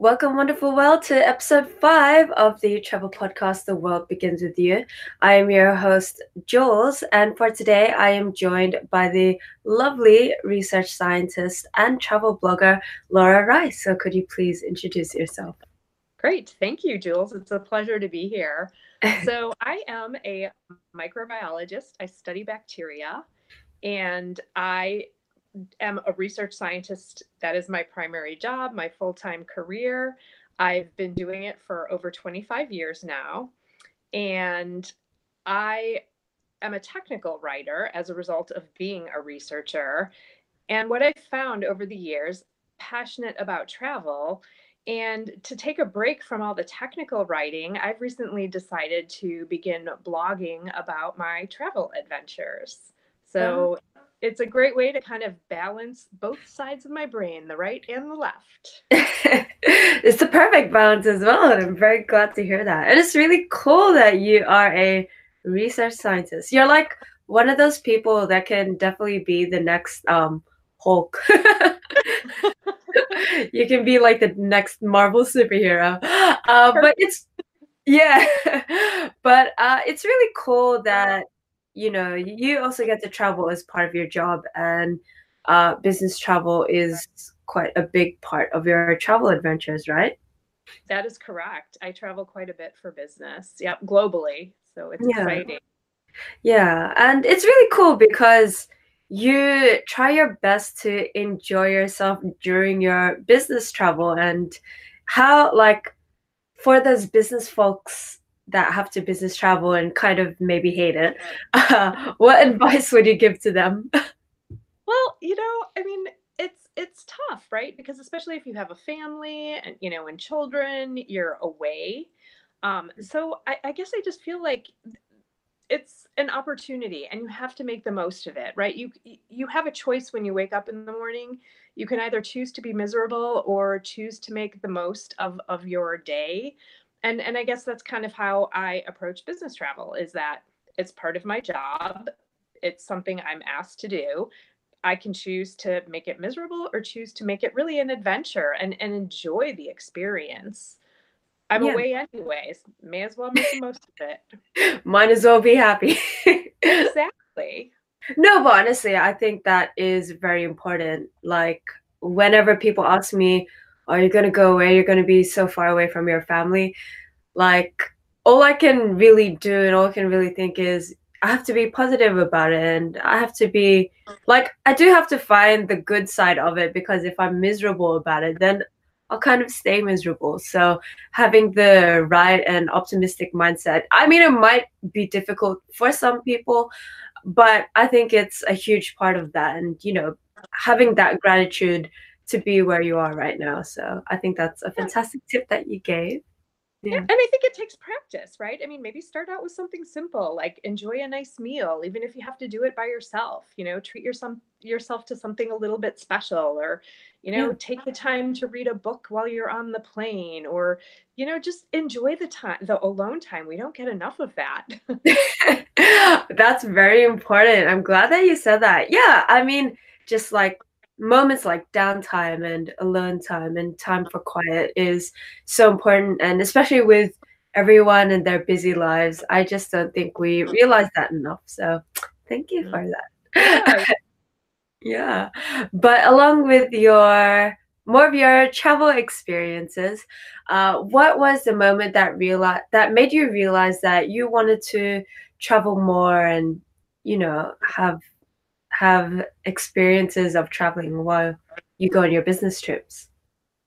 Welcome, wonderful world, to episode five of the travel podcast, The World Begins With You. I am your host, Jules, and for today, I am joined by the lovely research scientist and travel blogger, Laura Rice. So, could you please introduce yourself? Great. Thank you, Jules. It's a pleasure to be here. so, I am a microbiologist, I study bacteria, and I am a research scientist. That is my primary job, my full time career. I've been doing it for over 25 years now. And I am a technical writer as a result of being a researcher. And what I've found over the years, passionate about travel, and to take a break from all the technical writing, I've recently decided to begin blogging about my travel adventures. So oh, it's a great way to kind of balance both sides of my brain, the right and the left. it's the perfect balance as well. And I'm very glad to hear that. And it's really cool that you are a research scientist. You're like one of those people that can definitely be the next um, Hulk. you can be like the next Marvel superhero. Uh, but it's, yeah. but uh, it's really cool that you know you also get to travel as part of your job and uh, business travel is quite a big part of your travel adventures right? That is correct. I travel quite a bit for business. Yep globally. So it's yeah. exciting. Yeah and it's really cool because you try your best to enjoy yourself during your business travel and how like for those business folks that have to business travel and kind of maybe hate it, uh, what advice would you give to them? well, you know, I mean, it's it's tough, right? Because especially if you have a family and you know and children, you're away. Um, so I, I guess I just feel like it's an opportunity and you have to make the most of it right you you have a choice when you wake up in the morning you can either choose to be miserable or choose to make the most of of your day and and i guess that's kind of how i approach business travel is that it's part of my job. It's something i'm asked to do. I can choose to make it miserable or choose to make it really an adventure and and enjoy the experience. I'm yeah. away anyways. May as well make the most of it. Might as well be happy. Exactly. No but honestly i think that is very important. Like whenever people ask me are you going to go away? You're going to be so far away from your family. Like all i can really do and all i can really think is i have to be positive about it and i have to be like i do have to find the good side of it because if i'm miserable about it then i'll kind of stay miserable. So having the right and optimistic mindset i mean it might be difficult for some people but i think it's a huge part of that and you know having that gratitude to be where you are right now. So I think that's a fantastic tip that you gave. Yeah. yeah. And I think it takes practice, right? I mean, maybe start out with something simple, like enjoy a nice meal, even if you have to do it by yourself, you know, treat yourself yourself to something a little bit special or, you know, yeah. take the time to read a book while you're on the plane or, you know, just enjoy the time, the alone time. We don't get enough of that. That's very important. I'm glad that you said that. Yeah. I mean, just like moments like downtime and alone time and time for quiet is so important. And especially with everyone and their busy lives i just don't think we realize that enough. So thank you for that. Yeah. But along with your more of your travel experiences uh, what was the moment that realized that made you realize that you wanted to travel more and you know have have experiences of traveling while you go on your business trips?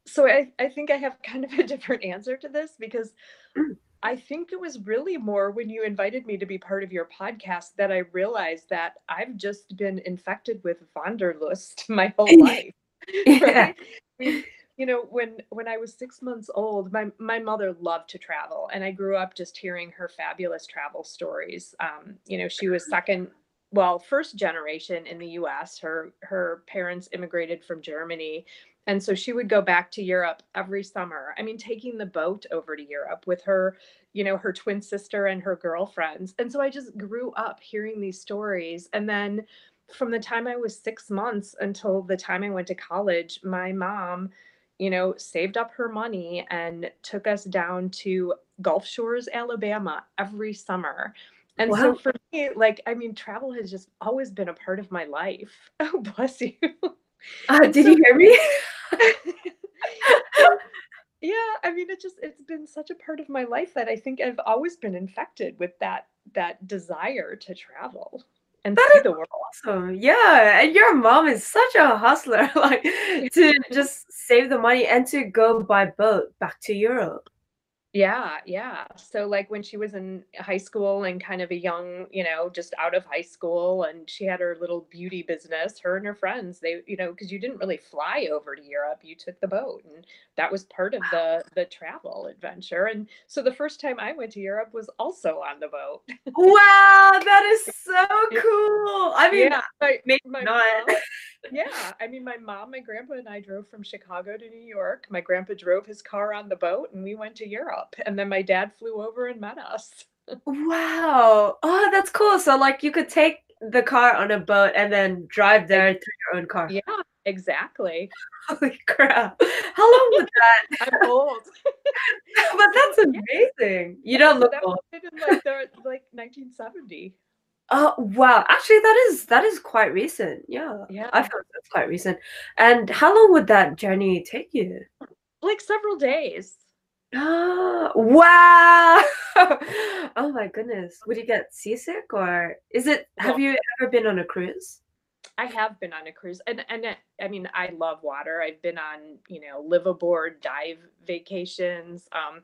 So I, I think I have kind of a different answer to this because mm. I think it was really more when you invited me to be part of your podcast that I realized that I've just been infected with Wanderlust my whole life. yeah. Right? you know when when i was six months old my my mother loved to travel and i grew up just hearing her fabulous travel stories um, you know she was second well, first generation in the US. Her her parents immigrated from Germany. And so she would go back to Europe every summer. I mean, taking the boat over to Europe with her, you know, her twin sister and her girlfriends. And so I just grew up hearing these stories. And then from the time I was six months until the time I went to college, my mom, you know, saved up her money and took us down to Gulf Shores, Alabama every summer. And wow. so for me, like, I mean, travel has just always been a part of my life. Oh, bless you. Uh, did so, you hear me? yeah, I mean, it just, it's been such a part of my life that I think I've always been infected with that, that desire to travel and that see the world. Awesome. Yeah. And your mom is such a hustler, like to just save the money and to go by boat back to Europe. Yeah, yeah. So like when she was in high school and kind of a young, you know, just out of high school and she had her little beauty business, her and her friends, they, you know, because you didn't really fly over to Europe, you took the boat and that was part of the the travel adventure. And so the first time I went to Europe was also on the boat. wow, that is so cool. I mean, yeah, my, maybe my not. Yeah, I mean, my mom, my grandpa, and I drove from Chicago to New York. My grandpa drove his car on the boat and we went to Europe. And then my dad flew over and met us. wow. Oh, that's cool. So like you could take the car on a boat and then drive there through your own car. Yeah, exactly. Holy crap. How long was that? I'm old. but that's amazing. You don't look that old. in like, the, like 1970. Oh wow! Actually, that is that is quite recent. Yeah, yeah. I feel that's quite recent. And how long would that journey take you? Like several days. Oh, wow. oh my goodness. Would you get seasick or is it have you ever been on a cruise? I have been on a cruise and and I mean I love water. I've been on, you know, live aboard dive vacations. Um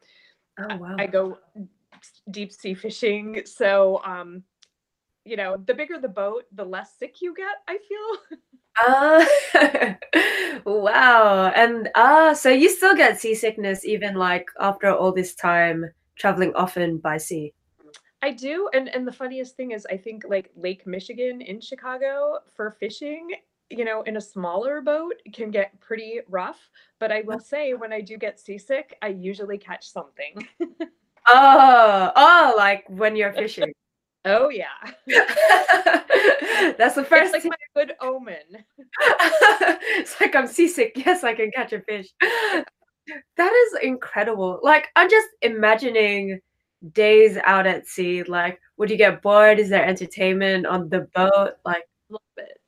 oh, wow. I, I go deep sea fishing. So um you know, the bigger the boat, the less sick you get, I feel. Uh, wow. And uh so you still get seasickness even like after all this time traveling often by sea. I do. And and the funniest thing is I think like Lake Michigan in Chicago for fishing, you know, in a smaller boat can get pretty rough. But I will say when I do get seasick, I usually catch something. oh, oh, like when you're fishing. Oh yeah. That's the first. It's like my good omen. it's like I'm seasick. Yes, I can catch a fish. That is incredible. Like I'm just imagining days out at sea. Like, would you get bored? Is there entertainment on the boat? Like, love it.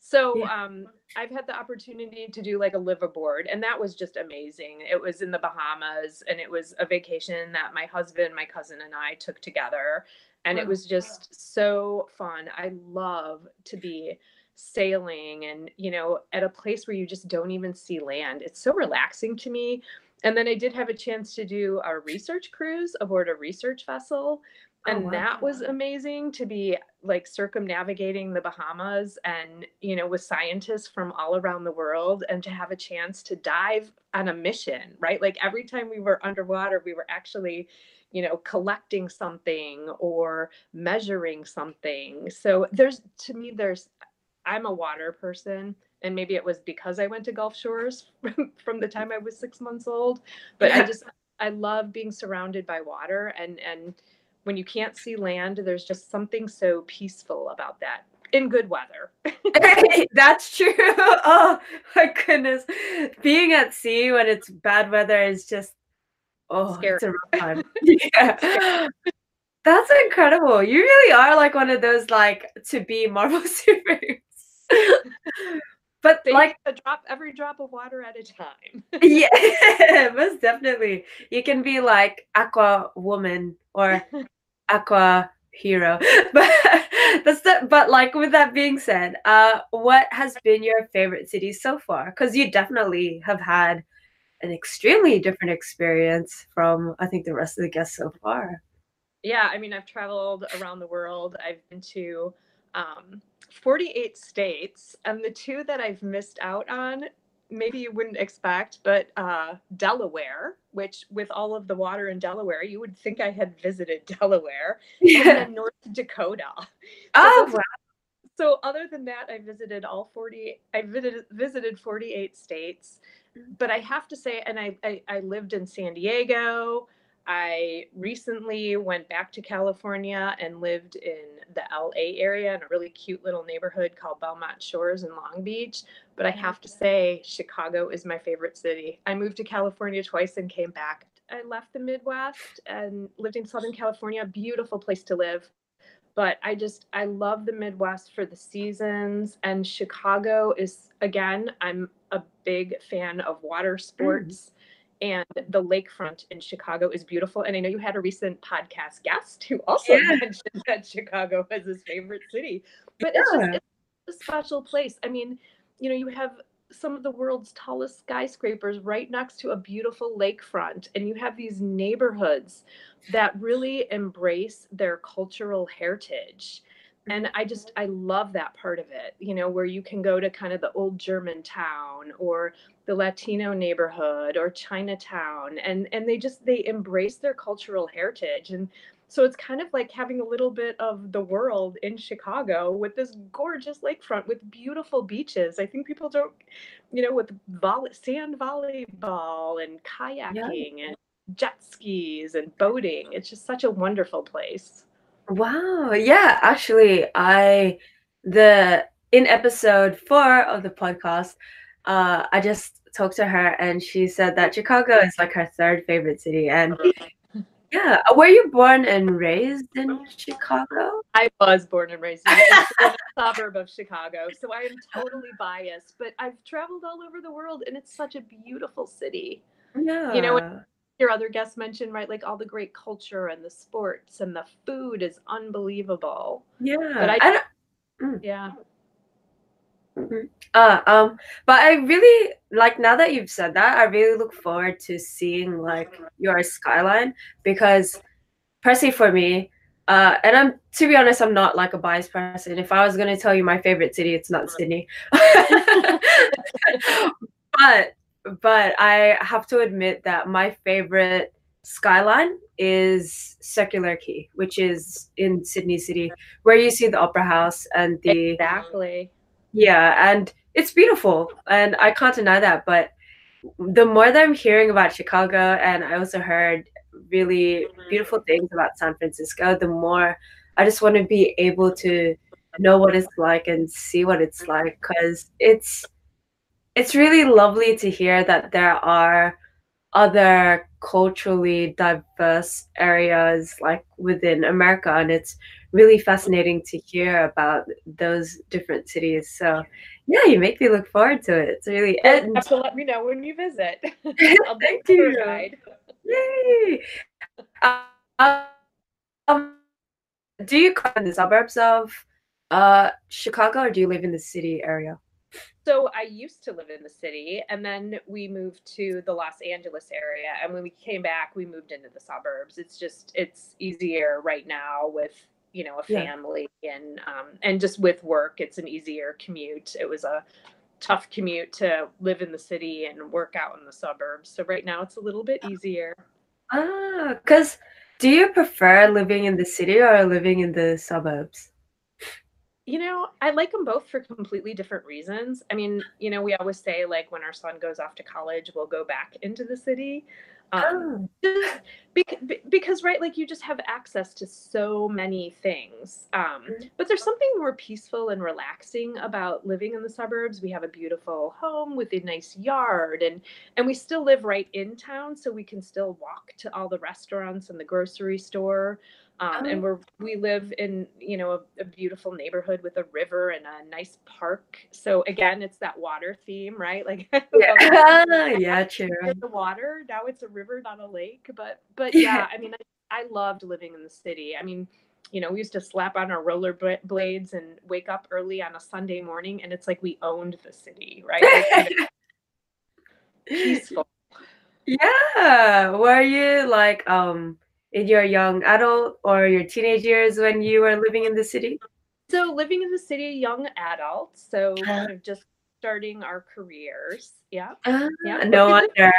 So, yeah. um, I've had the opportunity to do like a live aboard, and that was just amazing. It was in the Bahamas, and it was a vacation that my husband, my cousin, and I took together and it was just so fun. I love to be sailing and you know at a place where you just don't even see land. It's so relaxing to me. And then I did have a chance to do a research cruise aboard a research vessel Oh, and oh, wow. that was amazing to be like circumnavigating the Bahamas and you know with scientists from all around the world and to have a chance to dive on a mission, right? Like every time we were underwater we were actually you know collecting something or measuring something so there's to me there's i'm a water person and maybe it was because i went to gulf shores from the time i was six months old but i just i love being surrounded by water and and when you can't see land there's just something so peaceful about that in good weather. That's true. Oh my goodness. Being at sea when it's bad weather is just Oh, Scary. it's a rough time. yeah. That's incredible. You really are like one of those like to be Marvel superheroes. But they like a drop every drop of water at a time. yeah, most definitely. You can be like Aqua Woman or Aqua Hero. But that's the, but like with that being said, uh what has been your favorite city so far? Because you definitely have had an extremely different experience from I think the rest of the guests so far. Yeah, I mean, I've traveled around the world. I've been to um, 48 states, and the two that I've missed out on, maybe you wouldn't expect, but uh, Delaware, which with all of the water in Delaware, you would think I had visited Delaware, yeah. and North Dakota. So oh, wow. So other than that, I visited all 40. I visited visited 48 states but I have to say, and I, I, I lived in San Diego. I recently went back to California and lived in the LA area in a really cute little neighborhood called Belmont Shores in Long Beach. But I have to say, Chicago is my favorite city. I moved to California twice and came back. I left the Midwest and lived in Southern California, beautiful place to live. But I just, I love the Midwest for the seasons. And Chicago is, again, I'm a big fan of water mm. sports. Mm and the lakefront in Chicago is beautiful. And I know you had a recent podcast guest who also yeah. mentioned that Chicago was his favorite city, but yeah. it's just it's a special place. I mean, you know, you have some of the world's tallest skyscrapers right next to a beautiful lakefront, and you have these neighborhoods that really embrace their cultural heritage and i just i love that part of it you know where you can go to kind of the old german town or the latino neighborhood or chinatown and and they just they embrace their cultural heritage. And so it's kind of like having a little bit of the world in chicago with this gorgeous lakefront with beautiful beaches. I think people don't you know with volley, sand volleyball and kayaking yeah. and jet skis and boating. It's just such a wonderful place Wow. Yeah, actually, I the in episode four of the podcast, uh, I just talked to her and she said that Chicago is like her third favorite city. And yeah, were you born and raised in Chicago? I was born and raised in a suburb of Chicago, so I am totally biased. But I've traveled all over the world, and it's such a beautiful city. Yeah. You know, your other guests mentioned, right? Like all the great culture and the sports and the food is unbelievable. Yeah. But I, I mm. yeah. Mm-hmm. Uh, um, but I really like now that you've said that, I really look forward to seeing like your skyline because personally for me, uh, and I'm to be honest, I'm not like a biased person. If I was gonna tell you my favorite city, it's not Sydney. but but I have to admit that my favorite skyline is Circular Quay, which is in Sydney City, where you see the Opera House and the exactly. Yeah, and it's beautiful, and I can't deny that. But the more that I'm hearing about Chicago, and I also heard really beautiful things about San Francisco, the more I just want to be able to know what it's like and see what it's like because it's it's really lovely to hear that there are other culturally diverse areas like within America and it's really fascinating to hear about those different cities. So yeah, you make me look forward to it. It's really and you have to let me know when you visit. I'll Thank you. Guide. Yay! Um, do you come in the suburbs of uh, Chicago or do you live in the city area? So I used to live in the city and then we moved to the Los Angeles area. And when we came back, we moved into the suburbs. It's just, it's easier right now with, you know, a family yeah. and, um, and just with work, it's an easier commute. It was a tough commute to live in the city and work out in the suburbs. So right now it's a little bit easier. Ah, because do you prefer living in the city or living in the suburbs? You know, I like them both for completely different reasons. I mean, you know, we always say like when our son goes off to college, we'll go back into the city. Um, oh. because, because, right, like you just have access to so many things. Um, mm-hmm. but there's something more peaceful and relaxing about living in the suburbs. We have a beautiful home with a nice yard, and and we still live right in town, so we can still walk to all the restaurants and the grocery store. Um, and oh. we're we live in you know a, a, beautiful neighborhood with a river and a nice park. So again, it's that water theme, right? Like yeah, yeah, true. The water now it's a river, not a lake. But but yeah, I mean, I, I loved living in the city. I mean, you know, we used to slap on our roller blades and wake up early on a Sunday morning, and it's like we owned the city, right? Like, peaceful. Yeah. Were you like um? In your young adult or your teenage years when you were living in the city? So living in the city, young adult. So kind of just starting our careers. Yeah. Uh, yeah. No wonder.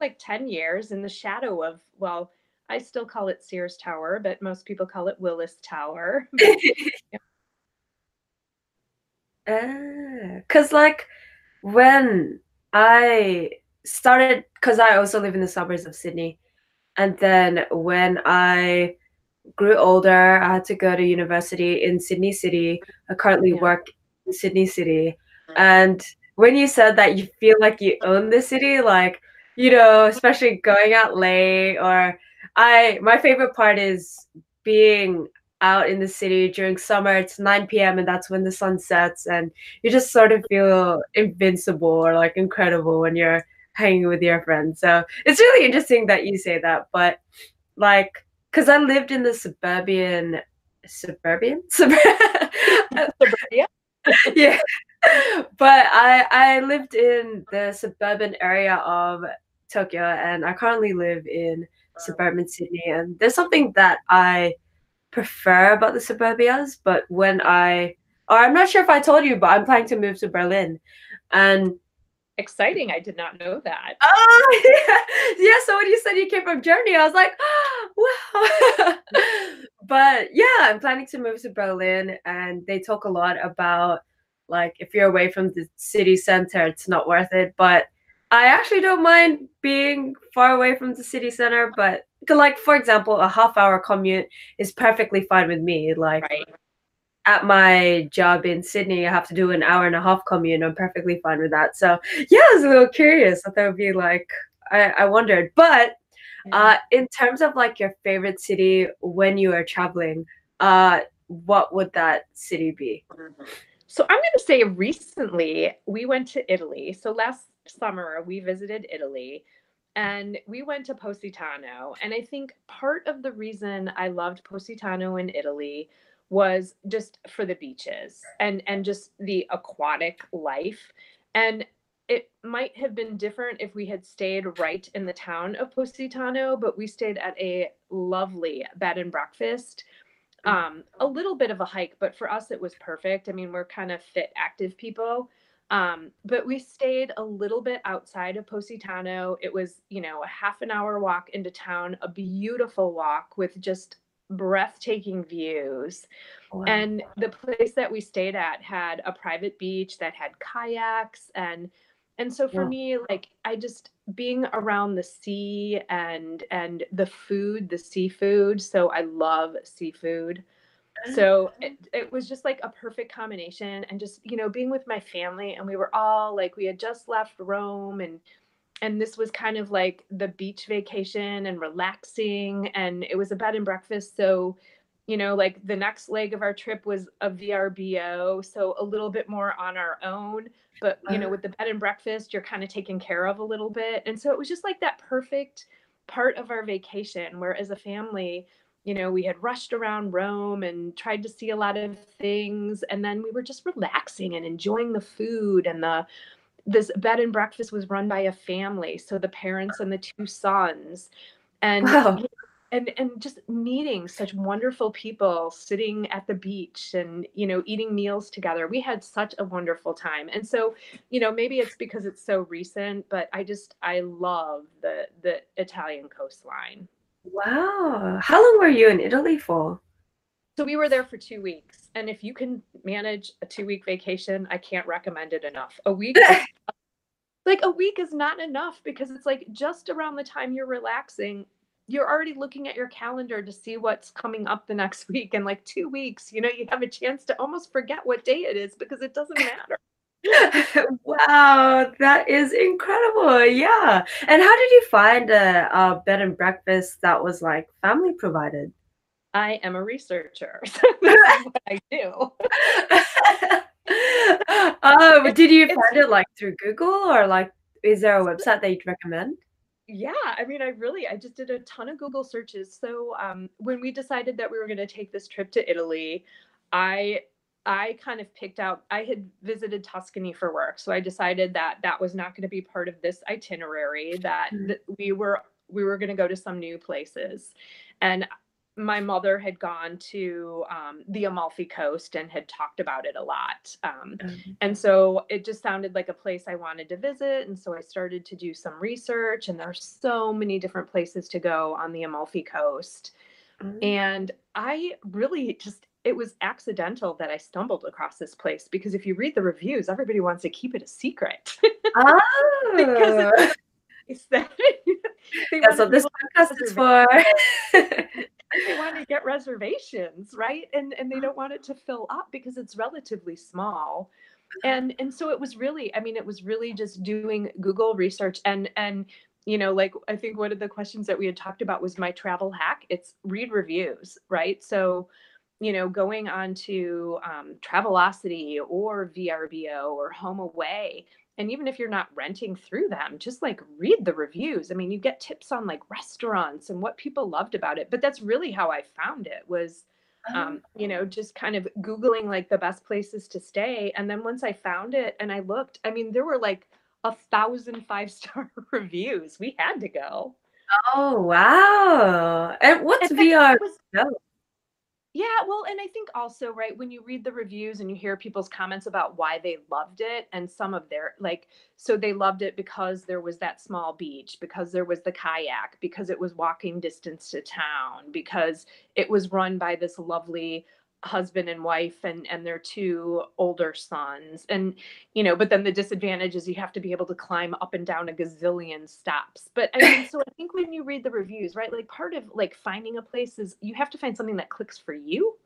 Like 10 years in the shadow of, well, I still call it Sears Tower, but most people call it Willis Tower. Because, uh, like, when I started, because I also live in the suburbs of Sydney, And then when I grew older, I had to go to university in Sydney City. I currently yeah. work in Sydney City. And when you said that you feel like you own the city, like, you know, especially going out late or I my favorite part is being out in the city during summer. It's 9 p.m. and that's when the sun sets and you just sort of feel invincible or like incredible when you're hanging with your friends. So it's really interesting that you say that. But like because I lived in the suburban suburban suburbia. yeah. But I I lived in the suburban area of Tokyo and I currently live in suburban Sydney and there's something that I prefer about the suburbias, but when I or I'm not sure if I told you, but I'm planning to move to Berlin. And exciting. I did not know that. Oh, yeah. yeah. So when you said you came from Germany, I was like, oh, wow. but yeah, I'm planning to move to Berlin, and they talk a lot about like if you're away from the city center, it's not worth it. But I actually don't mind being far away from the city center, but like for example, a half hour commute is perfectly fine with me. Like right at my job in Sydney, I have to do an hour and a half commute. I'm perfectly fine with that. So yeah, I was a little curious. I thought it would be like I, I wondered. But uh, in terms of like your favorite city when you are traveling, uh, what would that city be? So I'm going to say recently we went to Italy. So last summer we visited Italy and we went to Positano. And I think part of the reason I loved Positano in Italy was just for the beaches and and just the aquatic life and it might have been different if we had stayed right in the town of Positano, but we stayed at a lovely bed and breakfast. Um, a little bit of a hike, but for us it was perfect. I mean, we're kind of fit, active people. Um, but we stayed a little bit outside of Positano. It was, you know, a half an hour walk into town, a beautiful walk with just breathtaking views. Wow. And the place that we stayed at had a private beach that had kayaks and and so for yeah. me like I just being around the sea and and the food, the seafood, so I love seafood. So it, it was just like a perfect combination and just you know being with my family and we were all like we had just left Rome and and this was kind of like the beach vacation and relaxing and it was a bed and breakfast. So you know like the next leg of our trip was a vrbo so a little bit more on our own. But you know uh-huh. with the bed and breakfast you're kind of taken care of a little bit. And so it was just like that perfect part of our vacation where as a family you know we had rushed around rome and tried to see a lot of things and then we were just relaxing and enjoying the food and the this bed and breakfast was run by a family so the parents and the two sons and wow. and and just meeting such wonderful people sitting at the beach and you know eating meals together. We had such a wonderful time. And so you know maybe it's because it's so recent but i just i love the the italian coastline. Wow. How long were you in italy for? So we were there for two weeks. And if you can manage a two week vacation, I can't recommend it enough. A week, like a week is not enough because it's like just around the time you're relaxing, you're already looking at your calendar to see what's coming up the next week. And like two weeks, you know, you have a chance to almost forget what day it is because it doesn't matter. wow, that is incredible. Yeah. And how did you find a, a bed and breakfast that was like family provided? I am a researcher. So this is what I do. um, did you find it like through Google or like is there a website that you'd recommend? Yeah, I mean, I really, I just did a ton of Google searches. So um, when we decided that we were going to take this trip to Italy, I I kind of picked out. I had visited Tuscany for work, so I decided that that was not going to be part of this itinerary. That, mm-hmm. that we were we were going to go to some new places, and my mother had gone to um, the Amalfi Coast and had talked about it a lot. Um, mm-hmm. And so it just sounded like a place I wanted to visit. And so I started to do some research, and there are so many different places to go on the Amalfi Coast. Mm-hmm. And I really just, it was accidental that I stumbled across this place because if you read the reviews, everybody wants to keep it a secret. oh. because it's that they That's so this podcast is for they want to get reservations, right? And and they don't want it to fill up because it's relatively small. And and so it was really, I mean, it was really just doing Google research and and you know, like I think one of the questions that we had talked about was my travel hack. It's read reviews, right? So, you know, going on to um, Travelocity or VRBO or HomeAway, and even if you're not renting through them just like read the reviews. I mean you get tips on like restaurants and what people loved about it but that's really how i found it was um, you know just kind of googling like the best places to stay and then once i found it and i looked i mean there were like a thousand five star reviews. We had to go. Oh wow. And what's and vr yeah, well, and I think also, right, when you read the reviews and you hear people's comments about why they loved it, and some of their, like, so they loved it because there was that small beach, because there was the kayak, because it was walking distance to town, because it was run by this lovely husband and wife and and their two older sons. And you know but then the disadvantage is you have to be able to climb up and down a gazillion steps. But i mean so i think when you read the reviews right like part of like finding a place is you have to find something that clicks for you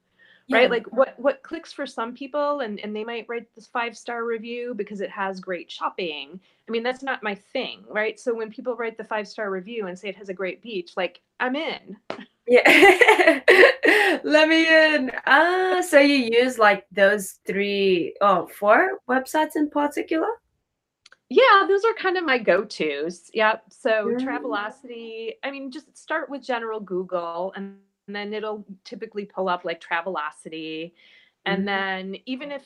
yeah. right like what what clicks for some people and and they might write this five star review because it has great shopping i mean that's not my thing right so when people write the five star review and say it has a great beach like i'm in yeah. Let me in. Ah, so you use like those three, oh, four websites in particular? Yeah, those are kind of my go-tos. Yep. So mm. Travelocity, I mean, just start with general Google and, and then it'll typically pull up like Travelocity. And mm. then even if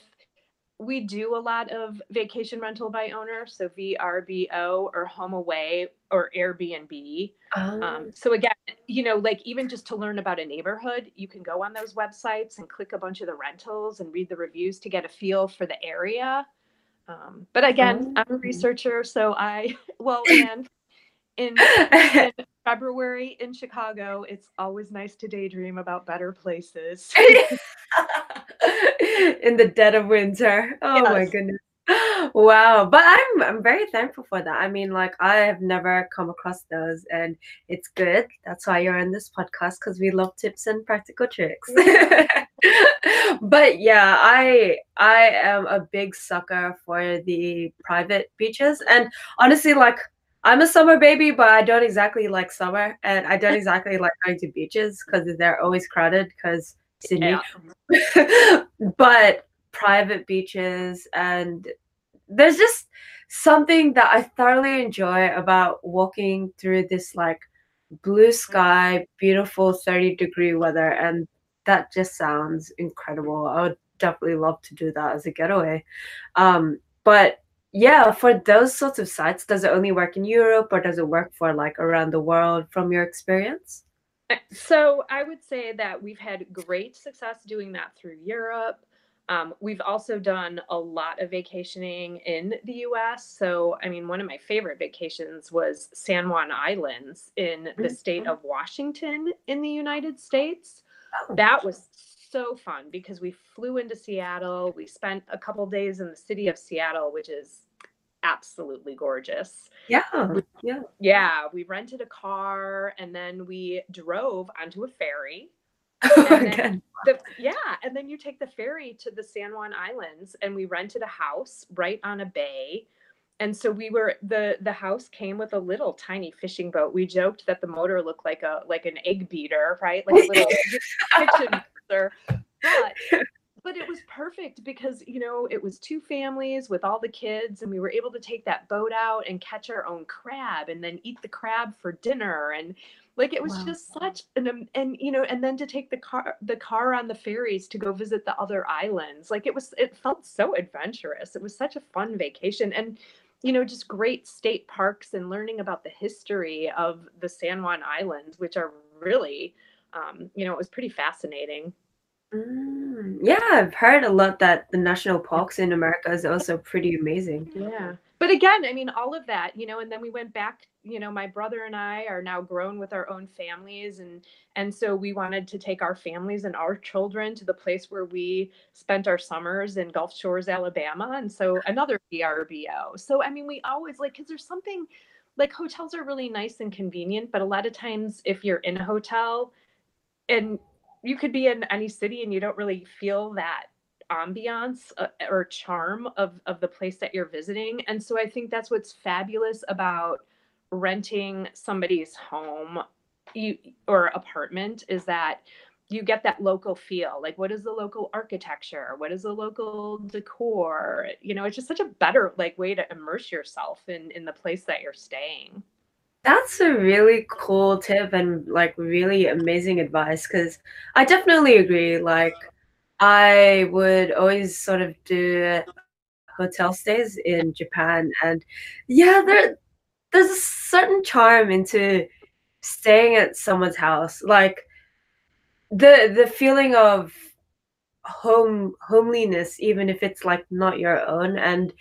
we do a lot of vacation rental by owner, so VRBO or Home Away or Airbnb. Um, oh. so again, you know, like even just to learn about a neighborhood, you can go on those websites and click a bunch of the rentals and read the reviews to get a feel for the area. Um, but again, oh. I'm a researcher, so I well, and in, in February in Chicago, it's always nice to daydream about better places. in the dead of winter. Oh yes. my goodness. Wow. But I'm I'm very thankful for that. I mean, like I have never come across those and it's good. That's why you're in this podcast because we love tips and practical tricks. but yeah, I I am a big sucker for the private beaches. And honestly, like I'm a summer baby, but I don't exactly like summer, and I don't exactly like going to beaches because they're always crowded because Sydney. Yeah. but private beaches and there's just something that I thoroughly enjoy about walking through this like blue sky, beautiful 30 degree weather and that just sounds incredible. I would definitely love to do that as a getaway. Um, but yeah, for those sorts of sites, does it only work in Europe or does it work for like around the world from your experience? So I would say that we've had great success doing that through Europe. Um, we've also done a lot of vacationing in the US. So, I mean, one of my favorite vacations was San Juan Islands in the mm-hmm. state of Washington in the United States. Oh. That was so fun because we flew into Seattle. We spent a couple days in the city of Seattle, which is absolutely gorgeous. Yeah. Yeah. Yeah. We rented a car and then we drove onto a ferry. Oh, the, yeah. And then you take the ferry to the San Juan Islands and we rented a house right on a bay. And so we were the the house came with a little tiny fishing boat. We joked that the motor looked like a like an egg beater, right? Like a little kitchen But but it was perfect because you know it was two families with all the kids and we were able to take that boat out and catch our own crab and then eat the crab for dinner. And like it was wow. just such an and you know and then to take the car the car on the ferries to go visit the other islands. Like it was it felt so adventurous. It was such a fun vacation and you know just great state parks and learning about the history of the san juan islands which are really um, you know it was pretty fascinating Mm, yeah, I've heard a lot that the national parks in America is also pretty amazing. Yeah. But again, I mean, all of that, you know, and then we went back, you know, my brother and I are now grown with our own families and and so we wanted to take our families and our children to the place where we spent our summers in Gulf Shores, Alabama. And so another VRBO. So I mean, we always like cuz there's something like hotels are really nice and convenient, but a lot of times if you're in a hotel and you could be in any city and you don't really feel that ambiance uh, or charm of of the place that you're visiting. And so i think that's what's fabulous about renting somebody's home you, or apartment is that you get that local feel. Like what is the local architecture? What is the local decor? You know it's just such a better like way to immerse yourself in in the place that you're staying that's a really cool tip and like really amazing advice because i definitely agree like i would always sort of do hotel stays in japan and yeah there there's a certain charm into staying at someone's house like the the feeling of home homeliness even if it's like not your own and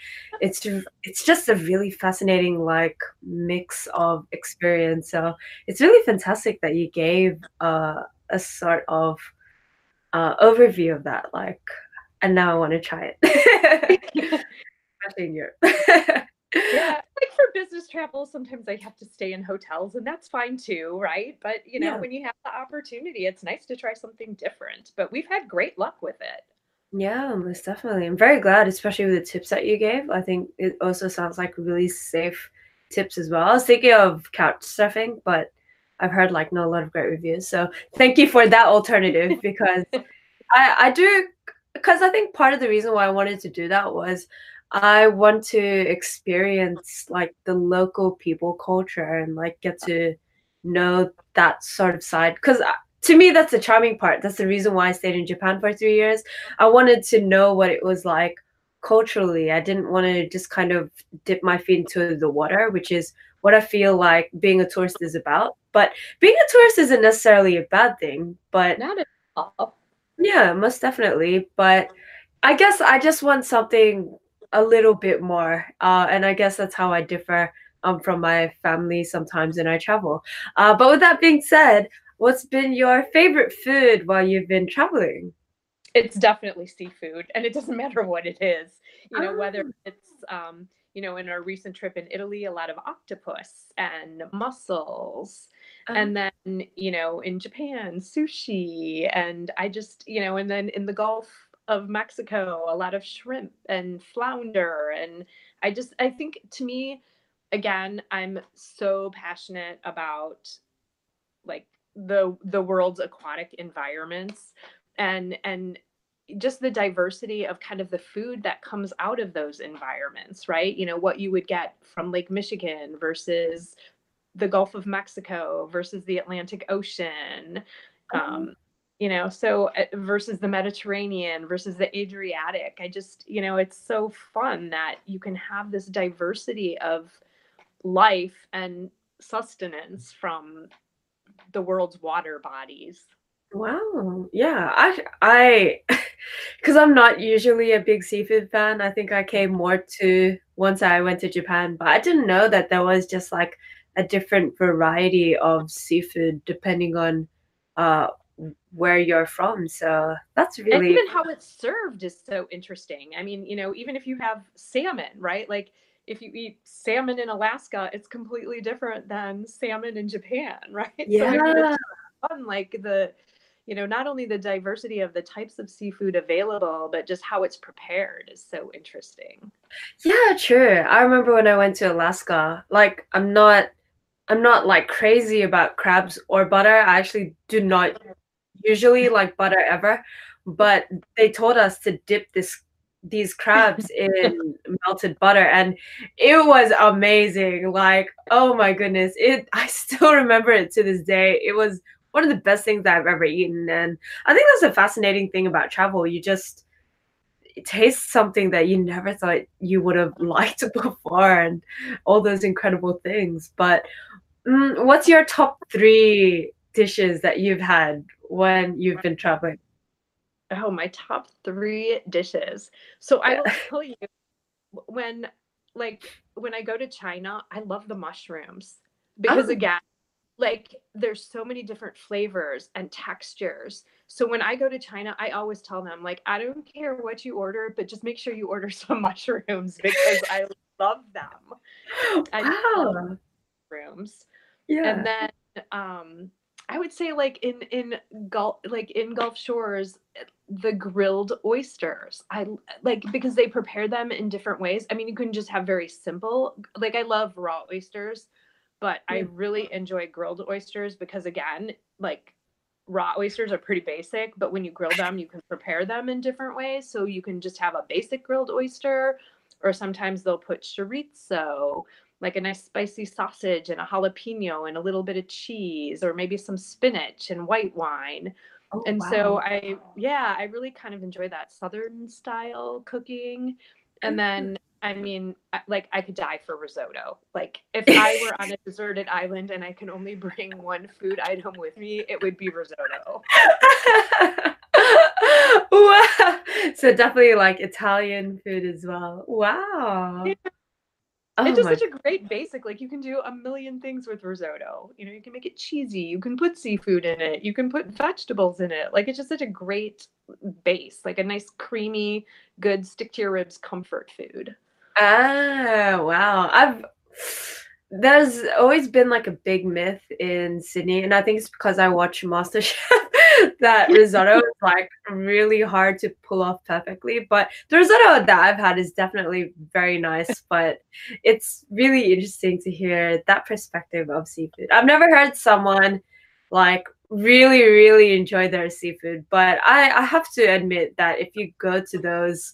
it's it's just a really fascinating like mix of experience. So it's really fantastic that you gave uh, a sort of uh, overview of that like and now i want to try it. Especially in europe yeah. Like for business travel sometimes i have to stay in hotels and that's fine too right? But you know yeah. when you have the opportunity it's nice to try something different but we've had great luck with it. Yeah most definitely. I'm very glad especially with the tips that you gave. I think it also sounds like really safe tips as well. I was thinking of couch surfing but i've heard like not a lot of great reviews so thank you for that alternative because i i do because i think part of the reason why i wanted to do that was I want to experience like the local people culture and like get to know that sort of side. Because uh, to me that's the charming part. That's the reason why i stayed in japan for three years. I wanted to know what it was like culturally. I didn't want to just kind of dip my feet into the water which is what i feel like being a tourist is about. But being a tourist isn't necessarily a bad thing but not at all. Yeah most definitely. But i guess i just want something a little bit more. Uh, and I guess that's how I differ um, from my family sometimes when I travel. Uh, but with that being said, what's been your favorite food while you've been traveling? It's definitely seafood, and it doesn't matter what it is. You know, oh. whether it's um, you know, in our recent trip in Italy, a lot of octopus and mussels. Um, and then, you know, in Japan, sushi. And I just, you know, and then in the Gulf, of Mexico, a lot of shrimp and flounder. And I just, I think to me, again, I'm so passionate about like the the world's aquatic environments and and just the diversity of kind of the food that comes out of those environments, right? You know, what you would get from Lake Michigan versus the Gulf of Mexico versus the Atlantic Ocean. Mm-hmm. Um, you know so uh, versus the mediterranean versus the adriatic i just you know it's so fun that you can have this diversity of life and sustenance from the world's water bodies. Wow. Yeah i i because i'm not usually a big seafood fan i think i came more to once i went to japan but i didn't know that there was just like a different variety of seafood depending on uh where you're from. So that's really and even how it's served is so interesting. I mean, you know, even if you have salmon, right? Like if you eat salmon in Alaska, it's completely different than salmon in Japan, right? Yeah. So fun, like the you know, not only the diversity of the types of seafood available, but just how it's prepared is so interesting. Yeah, true. I remember when I went to Alaska, like I'm not I'm not like crazy about crabs or butter. I actually do not usually like butter ever, but they told us to dip this these crabs in melted butter and it was amazing like oh my goodness it i still remember it to this day it was one of the best things i've ever eaten and i think that's a fascinating thing about travel you just taste something that you never thought you would have liked before and all those incredible things but mm, what's your top three dishes that you've had when you've been traveling? Oh, my top three dishes. So I will tell you when like when I go to China, I love the mushrooms because oh. again, like there's so many different flavors and textures. So when I go to China, I always tell them like I don't care what you order, but just make sure you order some mushrooms because I love them. Wow. rooms. Yeah. And then um I would say like in in Gulf like in Gulf Shores eh, the grilled oysters. I like because they prepare them in different ways. I mean, you can just have very simple like I love raw oysters, but I really enjoy grilled oysters because again, like raw oysters are pretty basic, but when you grill them, you can prepare them in different ways. So you can just have a basic grilled oyster, or sometimes they'll put chorizo, like a nice spicy sausage and a jalapeno and a little bit of cheese, or maybe some spinach and white wine. Oh, and wow. so I, yeah, I really kind of enjoy that Southern style cooking. And then mm-hmm. I mean, like I could die for risotto. Like if I were on a deserted island and I can only bring one food item with me, it would be risotto. wow. So definitely like Italian food as well. Wow. Yeah. Oh it's just my. such a great basic. Like you can do a million things with risotto. You know, you can make it cheesy. You can put seafood in it. You can put vegetables in it. Like it's just such a great base. Like a nice creamy, good stick to your ribs comfort food. Ah, wow. I've there's always been like a big myth in Sydney, and I think it's because I watch MasterChef that risotto is like really hard to pull off perfectly. But the risotto that I've had is definitely very nice, but it's really interesting to hear that perspective of seafood. I've never heard someone like really, really enjoy their seafood, but I, I have to admit that if you go to those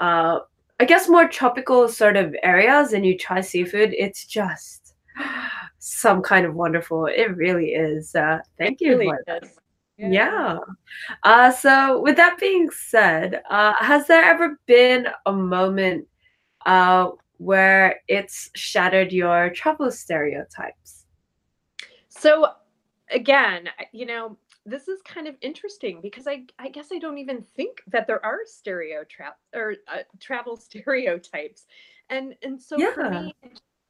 uh, I guess more tropical sort of areas and you try seafood, it's just some kind of wonderful. It really is. Uh, thank it you. Really yeah. Uh, so, with that being said, uh, has there ever been a moment uh, where it's shattered your travel stereotypes? So, again, you know, this is kind of interesting because I I guess I don't even think that there are stereotypes or uh, travel stereotypes, and and so yeah. for me,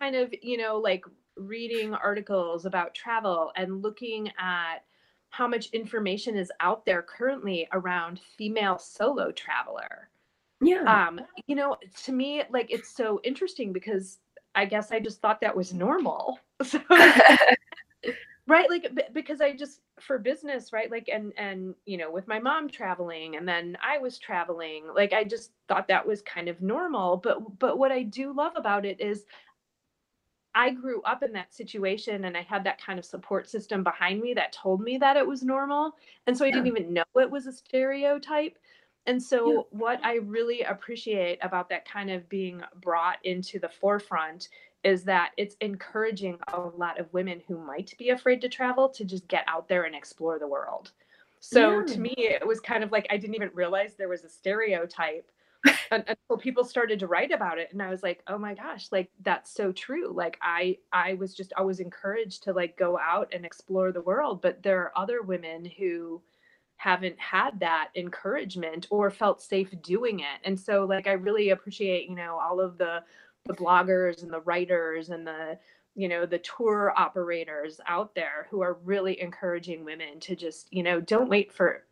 kind of you know like reading articles about travel and looking at how much information is out there currently around female solo traveler. Yeah. Um, you know, to me, like it's so interesting because I guess I just thought that was normal. So right like because i just for business right like and and you know with my mom traveling and then i was traveling like i just thought that was kind of normal but but what i do love about it is i grew up in that situation and i had that kind of support system behind me that told me that it was normal and so i yeah. didn't even know it was a stereotype and so, yeah. what I really appreciate about that kind of being brought into the forefront is that it's encouraging a lot of women who might be afraid to travel to just get out there and explore the world. So yeah. to me, it was kind of like I didn't even realize there was a stereotype until people started to write about it, and I was like, oh my gosh, like that's so true. Like I, I was just I was encouraged to like go out and explore the world, but there are other women who haven't had that encouragement or felt safe doing it and so like i really appreciate you know all of the the bloggers and the writers and the you know the tour operators out there who are really encouraging women to just you know don't wait for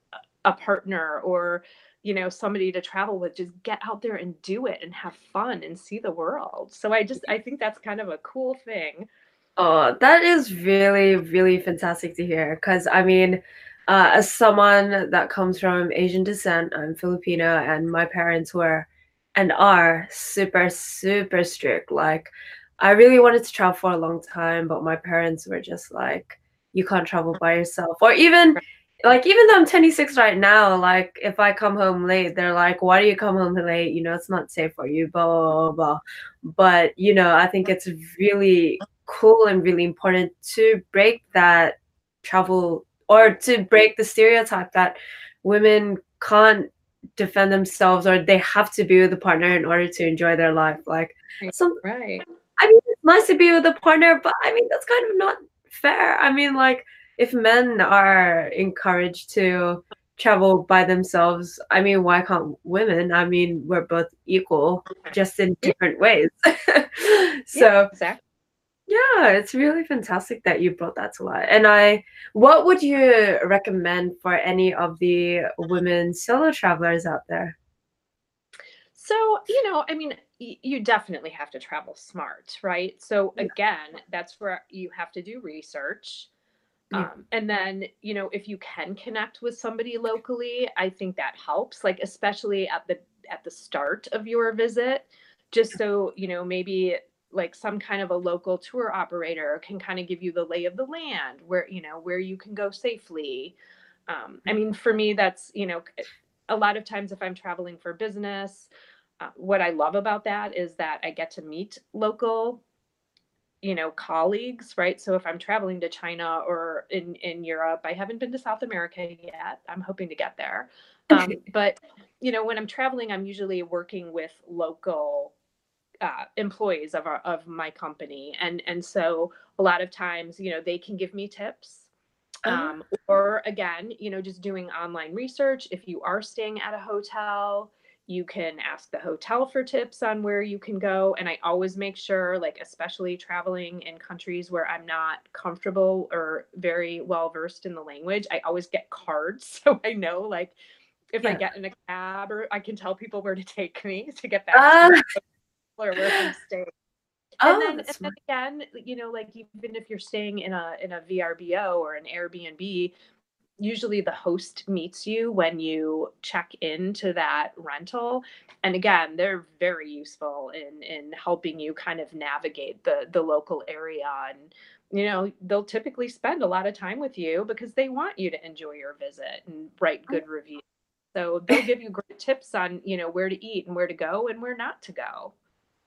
a partner or you know somebody to travel with just get out there and do it and have fun and see the world. So i just i think that's kind of a cool thing. Oh that is really really fantastic to hear. Because i mean uh, as someone that comes from asian descent i'm filipino and my parents were and are super super strict. Like i really wanted to travel for a long time but my parents were just like you can't travel by yourself. Or even like even though i'm 26 right now like if i come home late they're like why do you come home late you know it's not safe for you blah blah blah, blah. but you know i think it's really cool and really important to break that travel or to break the stereotype that women can't defend themselves or they have to be with a partner in order to enjoy their life. Like some right. I mean it's nice to be with a partner, but I mean that's kind of not fair. I mean like if men are encouraged to travel by themselves, I mean why can't women? I mean we're both equal just in different ways. so yeah, exactly. Yeah, it's really fantastic that you brought that to light. And I, what would you recommend for any of the women solo travelers out there? So, you know, I mean, you definitely have to travel smart, right? So again, that's where you have to do research. Yeah. Um, and then, you know, if you can connect with somebody locally, I think that helps, like especially at the at the start of your visit, just so, you know, maybe like some kind of a local tour operator can kind of give you the lay of the land where, you know, where you can go safely. Um, I mean, for me, that's, you know, a lot of times if I'm traveling for business, uh, what I love about that is that I get to meet local, you know, colleagues, right? So if I'm traveling to China or in in Europe, I haven't been to South America yet. I'm hoping to get there. Um, but you know, when I'm traveling, I'm usually working with local uh, employees of our of my company, and and so a lot of times, you know, they can give me tips. Oh. Um, or again, you know, just doing online research. If you are staying at a hotel, you can ask the hotel for tips on where you can go. And I always make sure, like, especially traveling in countries where I'm not comfortable or very well versed in the language, I always get cards. So I know, like, if I get in a cab or I can tell people where to take me to get back Ah. to or where I'm staying. Oh, And then, and then again, you know, like even if you're staying in a in a VRBO or an Airbnb, usually the host meets you when you check into that rental. And again they're very useful in in helping you kind of navigate the the local area. And you know they'll typically spend a lot of time with you because they want you to enjoy your visit and write good reviews. So they'll give you great tips on you know where to eat and where to go and where not to go.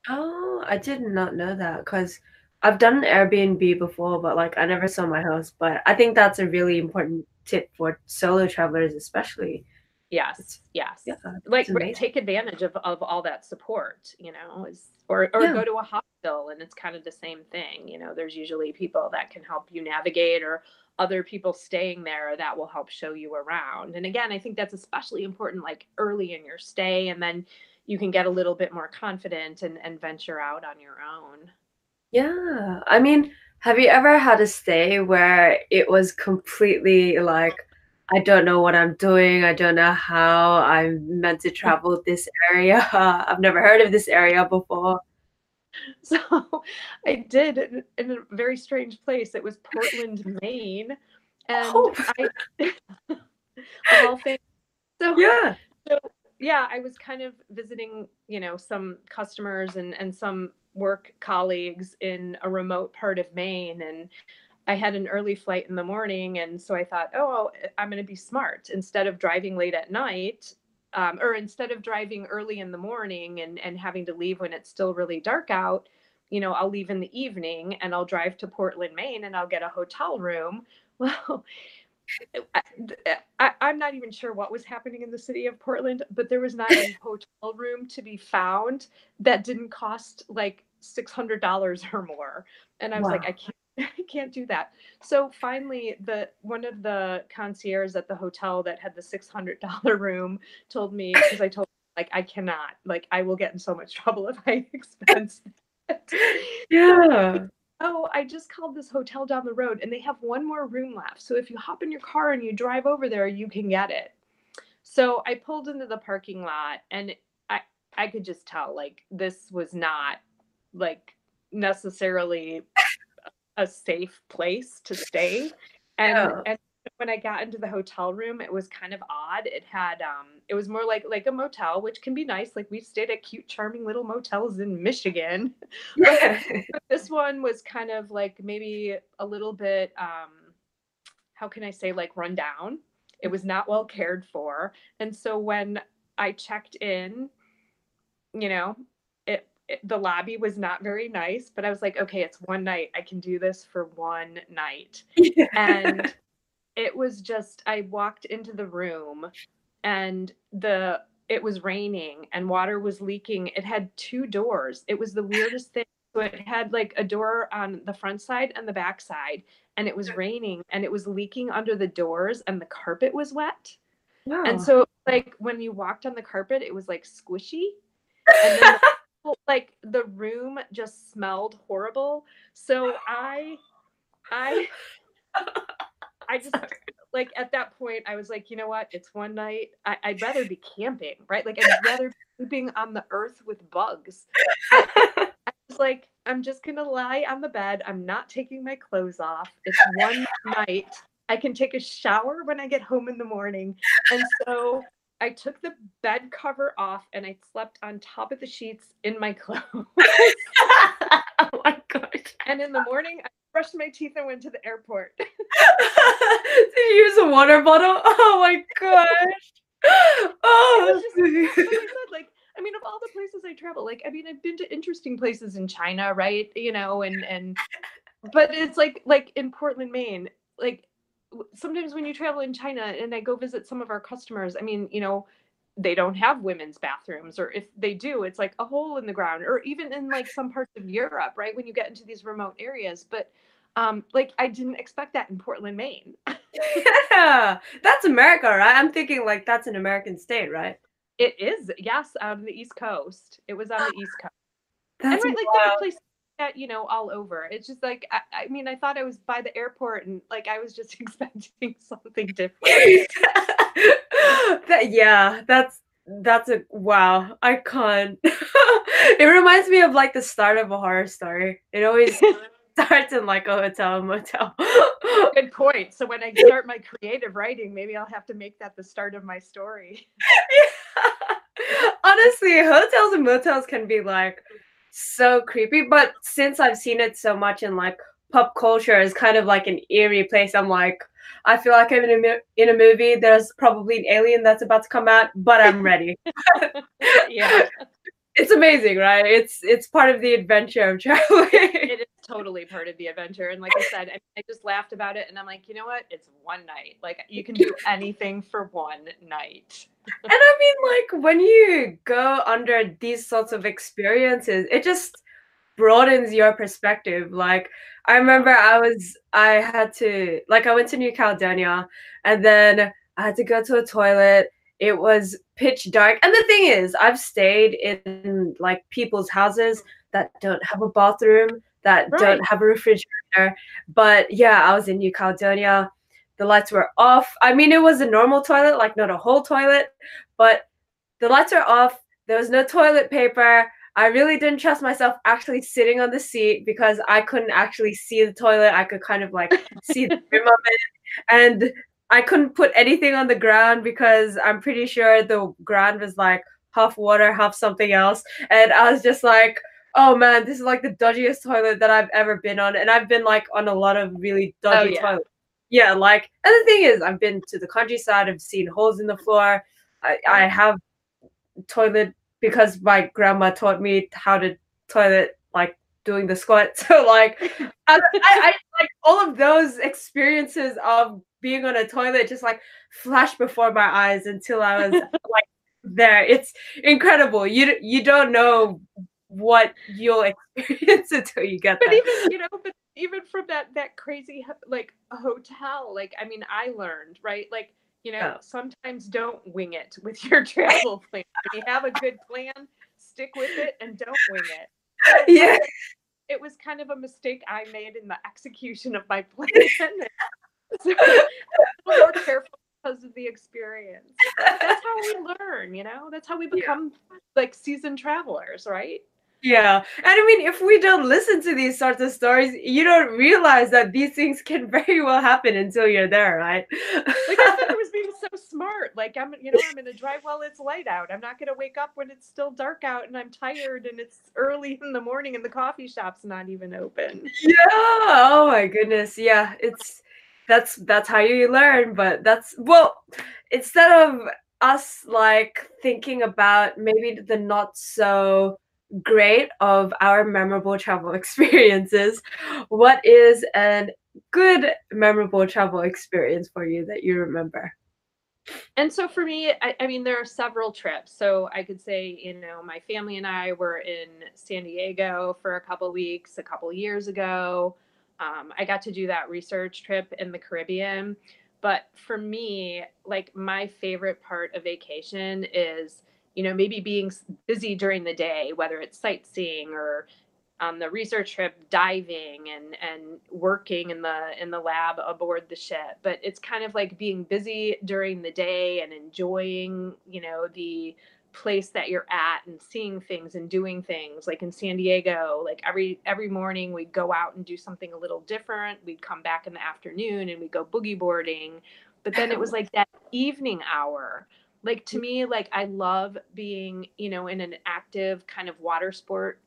Oh, I did not know that because I've done Airbnb before, but like I never saw my host. But I think that's a really important tip for solo travelers, especially. yes yes Yeah, like it's take advantage of, of all that support you know is or, or Yeah. go to a hospital and it's kind of the same thing you know there's usually people that can help you navigate or other people staying there that will help show you around and again i think that's especially important like early in your stay and then you can get a little bit more confident and, and venture out on your own Yeah. I mean, have you ever had a stay where it was completely like, I don't know what I'm doing. I don't know how I'm meant to travel this area. I've never heard of this area before. so i did in, in a very strange place it was portland maine and Oh. i all things so Yeah. So yeah, I was kind of visiting, you know, some customers and and some work colleagues in a remote part of Maine and I had an early flight in the morning and so I thought, "Oh, I'm going to be smart. Instead of driving late at night, um, or instead of driving early in the morning and and having to leave when it's still really dark out, you know, I'll leave in the evening and I'll drive to Portland, Maine and I'll get a hotel room." Well, I, eh, I, I'm not even sure what was happening in the city of Portland, but there was not a hotel room to be found that didn't cost like six hundred dollars or more. And I was like, I can't, I can't do that. So finally, the one of the concierges at the hotel that had the six hundred dollar room told me because I told him, like I cannot, like I will get in so much trouble if I expense that. Yeah. Oh, I just called this hotel down the road and they have one more room left. So if you hop in your car and you drive over there, you can get it. So I pulled into the parking lot and I I could just tell like this was not like necessarily a safe place to stay. And Yeah. and when I got into the hotel room, it was kind of odd. It had um it was more like like a motel, which can be nice. Like we've stayed at cute, charming little motels in Michigan Yeah. but this one was kind of like maybe a little bit um how can i say like run down it was not well cared for and so when i checked in you know it, it the lobby was not very nice but i was like okay it's one night i can do this for one night and it was just i walked into the room and the it was raining and water was leaking. It had two doors. It was the weirdest thing. So it had like a door on the front side and the back side and it was raining and it was leaking under the doors and the carpet was wet. Wow. and so like when you walked on the carpet it was like squishy. And then the, like the room just smelled horrible. So i i i just like at that point, I was like, you know what? It's one night. I, would rather be camping, right? Like I'd rather be sleeping on the earth with bugs. I was like, I'm just gonna lie on the bed. I'm not taking my clothes off. It's one night. I can take a shower when I get home in the morning. And so I took the bed cover off and I slept on top of the sheets in my clothes. oh my god. And in the morning I brushed my teeth and went to the airport. Did you use a water bottle? Oh my gosh. Oh, just, like, I said, like I mean, of all the places I travel, like I mean, I've been to interesting places in China, right? You know, and and but it's like like in Portland, Maine, like sometimes when you travel in China and I go visit some of our customers, I mean, you know, they don't have women's bathrooms, or if they do, it's like a hole in the ground, or even in like some parts of Europe, right? When you get into these remote areas. But um, like I didn't expect that in Portland, Maine. yeah, that's America, right? I'm thinking like that's an American state, right? It is, yes, on the East Coast. It was on the East Coast. That's and right, like there are places that you know all over. It's just like I, I, mean, I thought I was by the airport, and like I was just expecting something different. yeah, that's that's a wow. I can't. it reminds me of like the start of a horror story. It always starts in like a hotel and motel. Good point. So when I start my creative writing, maybe I'll have to make that the start of my story. Yeah. Honestly, hotels and motels can be like so creepy, but since I've seen it so much in like pop culture, is kind of like an eerie place. I'm like, I feel like I'm in a in a movie. There's probably an alien that's about to come out, but I'm ready. yeah it's amazing, right? It's it's part of the adventure of traveling. it is totally part of the adventure. And like I said, I, I, just laughed about it and I'm like, you know what? It's one night. Like you can do anything for one night. and I mean, like when you go under these sorts of experiences, it just broadens your perspective. Like I remember I was I had to like I went to New Caledonia and then I had to go to a toilet it was pitch dark. And the thing is, I've stayed in like people's houses that don't have a bathroom, that right. don't have a refrigerator. But yeah, I was in New Caledonia. The lights were off. I mean, it was a normal toilet, like not a whole toilet, but the lights are off. There was no toilet paper. I really didn't trust myself actually sitting on the seat because I couldn't actually see the toilet. I could kind of like see the rim of it. And I couldn't put anything on the ground because I'm pretty sure the ground was like half water, half something else. And I was just like, oh man, this is like the dodgiest toilet that I've ever been on. And I've been like on a lot of really dodgy oh, yeah. toilets. Yeah, like, and the thing is, I've been to the countryside, I've seen holes in the floor. I, I mm. have toilet because my grandma taught me how to toilet like doing the squat. So like I, I, like all of those experiences of being on a toilet just like flashed before my eyes until I was like there. It's incredible. You you don't know what you'll experience until you get but there. even you know but even from that that crazy like hotel like i mean i learned right like you know yeah. sometimes don't wing it with your travel plan if you have a good plan stick with it and don't wing it yeah it was kind of a mistake i made in the execution of my plan so more careful because of the experience. That's how we learn, you know? That's how we become yeah. like seasoned travelers, right? Yeah. And I mean, if we don't listen to these sorts of stories, you don't realize that these things can very well happen until you're there, right? like I thought I was being so smart. Like I'm, you know, I'm gonna drive while it's light out. I'm not gonna wake up when it's still dark out and I'm tired and it's early in the morning and the coffee shop's not even open. Yeah. Oh my goodness. Yeah. It's that's that's how you learn but that's well instead of us like thinking about maybe the not so great of our memorable travel experiences. What is a good memorable travel experience for you that you remember? And so for me I, I, mean there are several trips. So i could say you know my family and i were in san diego for a couple weeks a couple years ago. Um, I got to do that research trip in the Caribbean. But for me, like my favorite part of vacation is, you know, maybe being busy during the day, whether it's sightseeing or on the research trip diving and and working in the in the lab aboard the ship. But it's kind of like being busy during the day and enjoying you know the place that you're at and seeing things and doing things. Like in San Diego like every every morning we'd go out and do something a little different. We'd come back in the afternoon and we'd go boogie boarding. But then it was like that evening hour like to me like I love being you know in an active kind of water sport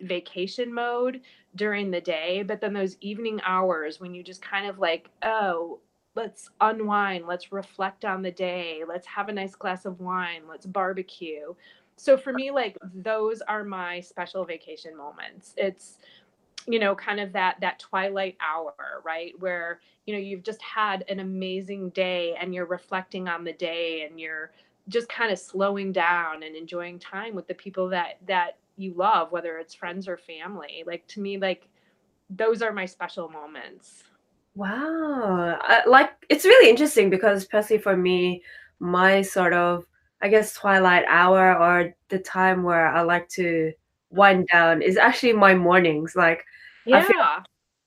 vacation mode during the day but then those evening hours when you just kind of like oh let's unwind let's reflect on the day let's have a nice glass of wine let's barbecue. So for me like those are my special vacation moments. It's you know kind of that that twilight hour right where you know you've just had an amazing day and you're reflecting on the day and you're just kind of slowing down and enjoying time with the people that that you love whether it's friends or family like to me like those are my special moments Wow. Uh, like it's really interesting because especially for me, my sort of I guess twilight hour or the time where I like to wind down is actually my mornings. Like I feel yeah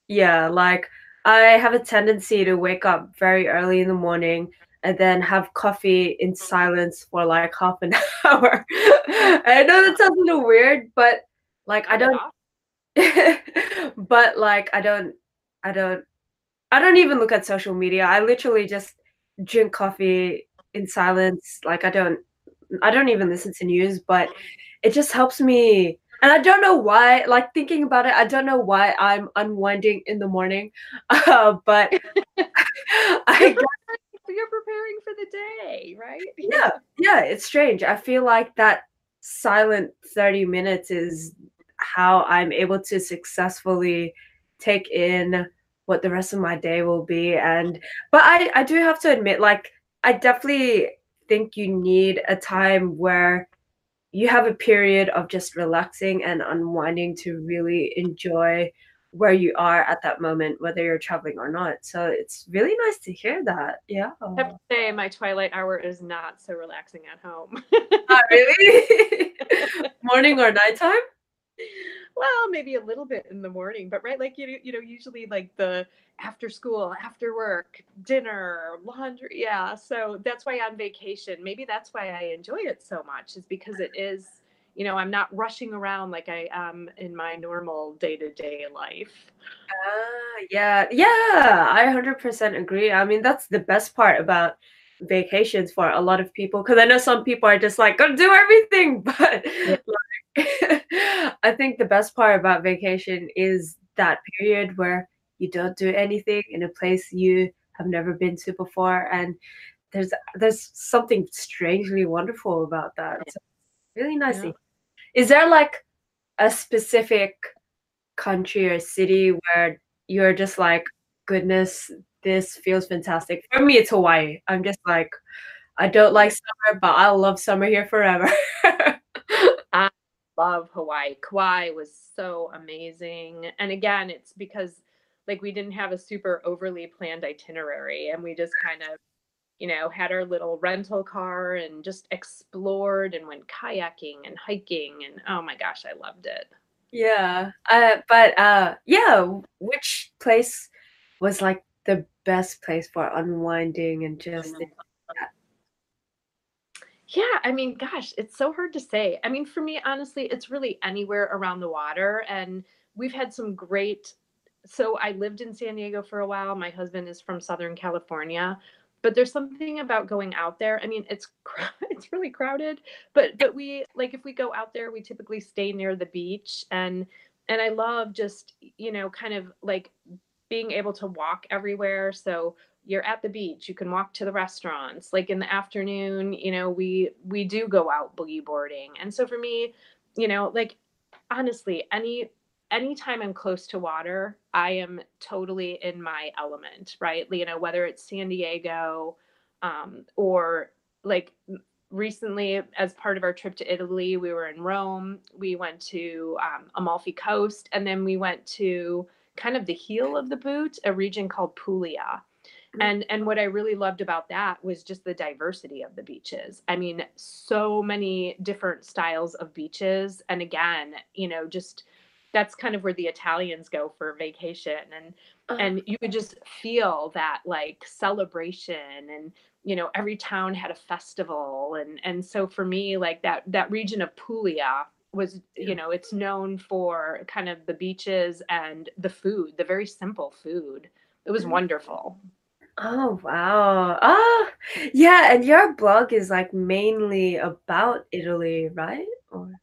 yeah, like I have a tendency to wake up very early in the morning and then have coffee in silence for like half an hour. I know that sounds a little weird, but like I don't but like I don't I don't I don't even look at social media. I literally just drink coffee in silence. Like I don't I don't even listen to news, but it just helps me. And I don't know why, like thinking about it, I don't know why I'm unwinding in the morning. Uh, but I you're preparing for the day right yeah, yeah it's strange. I feel like that silent 30 minutes is how I'm able to successfully take in what the rest of my day will be. And but I I do have to admit, like I definitely think you need a time where you have a period of just relaxing and unwinding to really enjoy where you are at that moment, whether you're traveling or not. So it's really nice to hear that. Yeah. I have to say my twilight hour is not so relaxing at home Not really. Morning or nighttime? Well, maybe a little bit in the morning, but right, like you you know, usually like the after school, after work, dinner, laundry. Yeah. So that's why on vacation, maybe that's why I enjoy it so much, is because it is, you know, I'm not rushing around like I am in my normal day-to-day life. Ah, yeah, yeah, I 100% agree. I mean, that's the best part about vacations for a lot of people because I know some people are just like, gonna do everything, but Yeah. like, I think the best part about vacation is that period where you don't do anything in a place you have never been to before, and there's there's something strangely wonderful about that. So really nice. Yeah. Is there like a specific country or city where you're just like, goodness, this feels fantastic. For me, it's Hawaii. I'm just like, I don't like summer, but I love summer here forever. I love Hawaii. Kauai was so amazing. And again, it's because like we didn't have a super overly planned itinerary and we just kind of, you know, had our little rental car and just explored and went kayaking and hiking and oh my gosh, I loved it. Yeah. Uh, but uh, yeah, which place was like the best place for unwinding and just Yeah, I mean, gosh, it's so hard to say. I mean, for me, honestly, it's really anywhere around the water. And we've had some great. So I lived in San Diego for a while. My husband is from Southern California, but there's something about going out there. I mean, it's it's really crowded, but but we like if we go out there, we typically stay near the beach and and I love just, you know, kind of like being able to walk everywhere. So you're at the beach, you can walk to the restaurants. Like in the afternoon, you know, we we do go out boogie boarding. And so for me, you know, like honestly, any anytime I'm close to water, I am totally in my element, right? You know, whether it's San Diego, um, or like recently as part of our trip to Italy, we were in Rome. We went to um, Amalfi Coast, and then we went to kind of the heel of the boot, a region called Puglia. And and what I really loved about that was just the diversity of the beaches. I mean, so many different styles of beaches. And again, you know, just that's kind of where the Italians go for vacation and Uh, and you could just feel that like celebration and you know every town had a festival and and so for me like that that region of Puglia was you know it's known for kind of the beaches and the food the very simple food it was Mhm. wonderful Oh wow. Oh, yeah, and your blog is like mainly about Italy, right? Or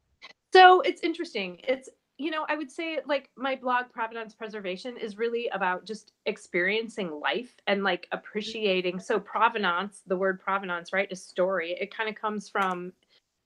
So it's interesting. It's, you know, I would say like my blog, Provenance Preservation, is really about just experiencing life and like appreciating. So, provenance, the word provenance, right, is story. It kind of comes from,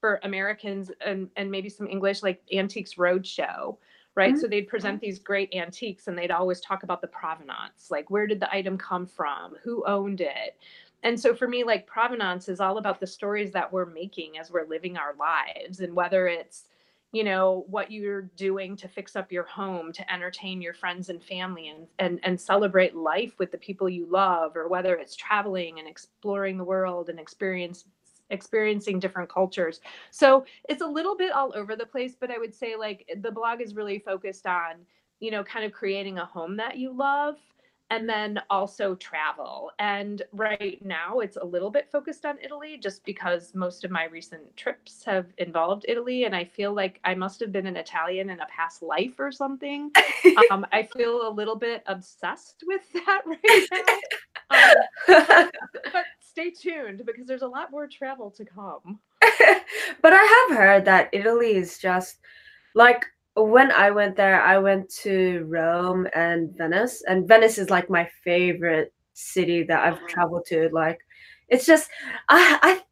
for Americans and, and maybe some English, like Antiques Roadshow, right? Mhm. So they'd present these great antiques and they'd always talk about the provenance, like where did the item come from? Who owned it? And so for me, like provenance is all about the stories that we're making as we're living our lives and whether it's you know what you're doing to fix up your home to entertain your friends and family and and and celebrate life with the people you love or whether it's traveling and exploring the world and experience experiencing different cultures. So it's a little bit all over the place but i would say like the blog is really focused on you know kind of creating a home that you love and then also travel. And right now it's a little bit focused on Italy just because most of my recent trips have involved Italy. And I feel like I must have been an Italian in a past life or something. Um, I feel a little bit obsessed with that right now. Um, but stay tuned because there's a lot more travel to come. but I have heard that Italy is just like when I went there, I went to Rome and Venice, and Venice is like my favorite city that I've Oh. traveled to. Like, it's just I I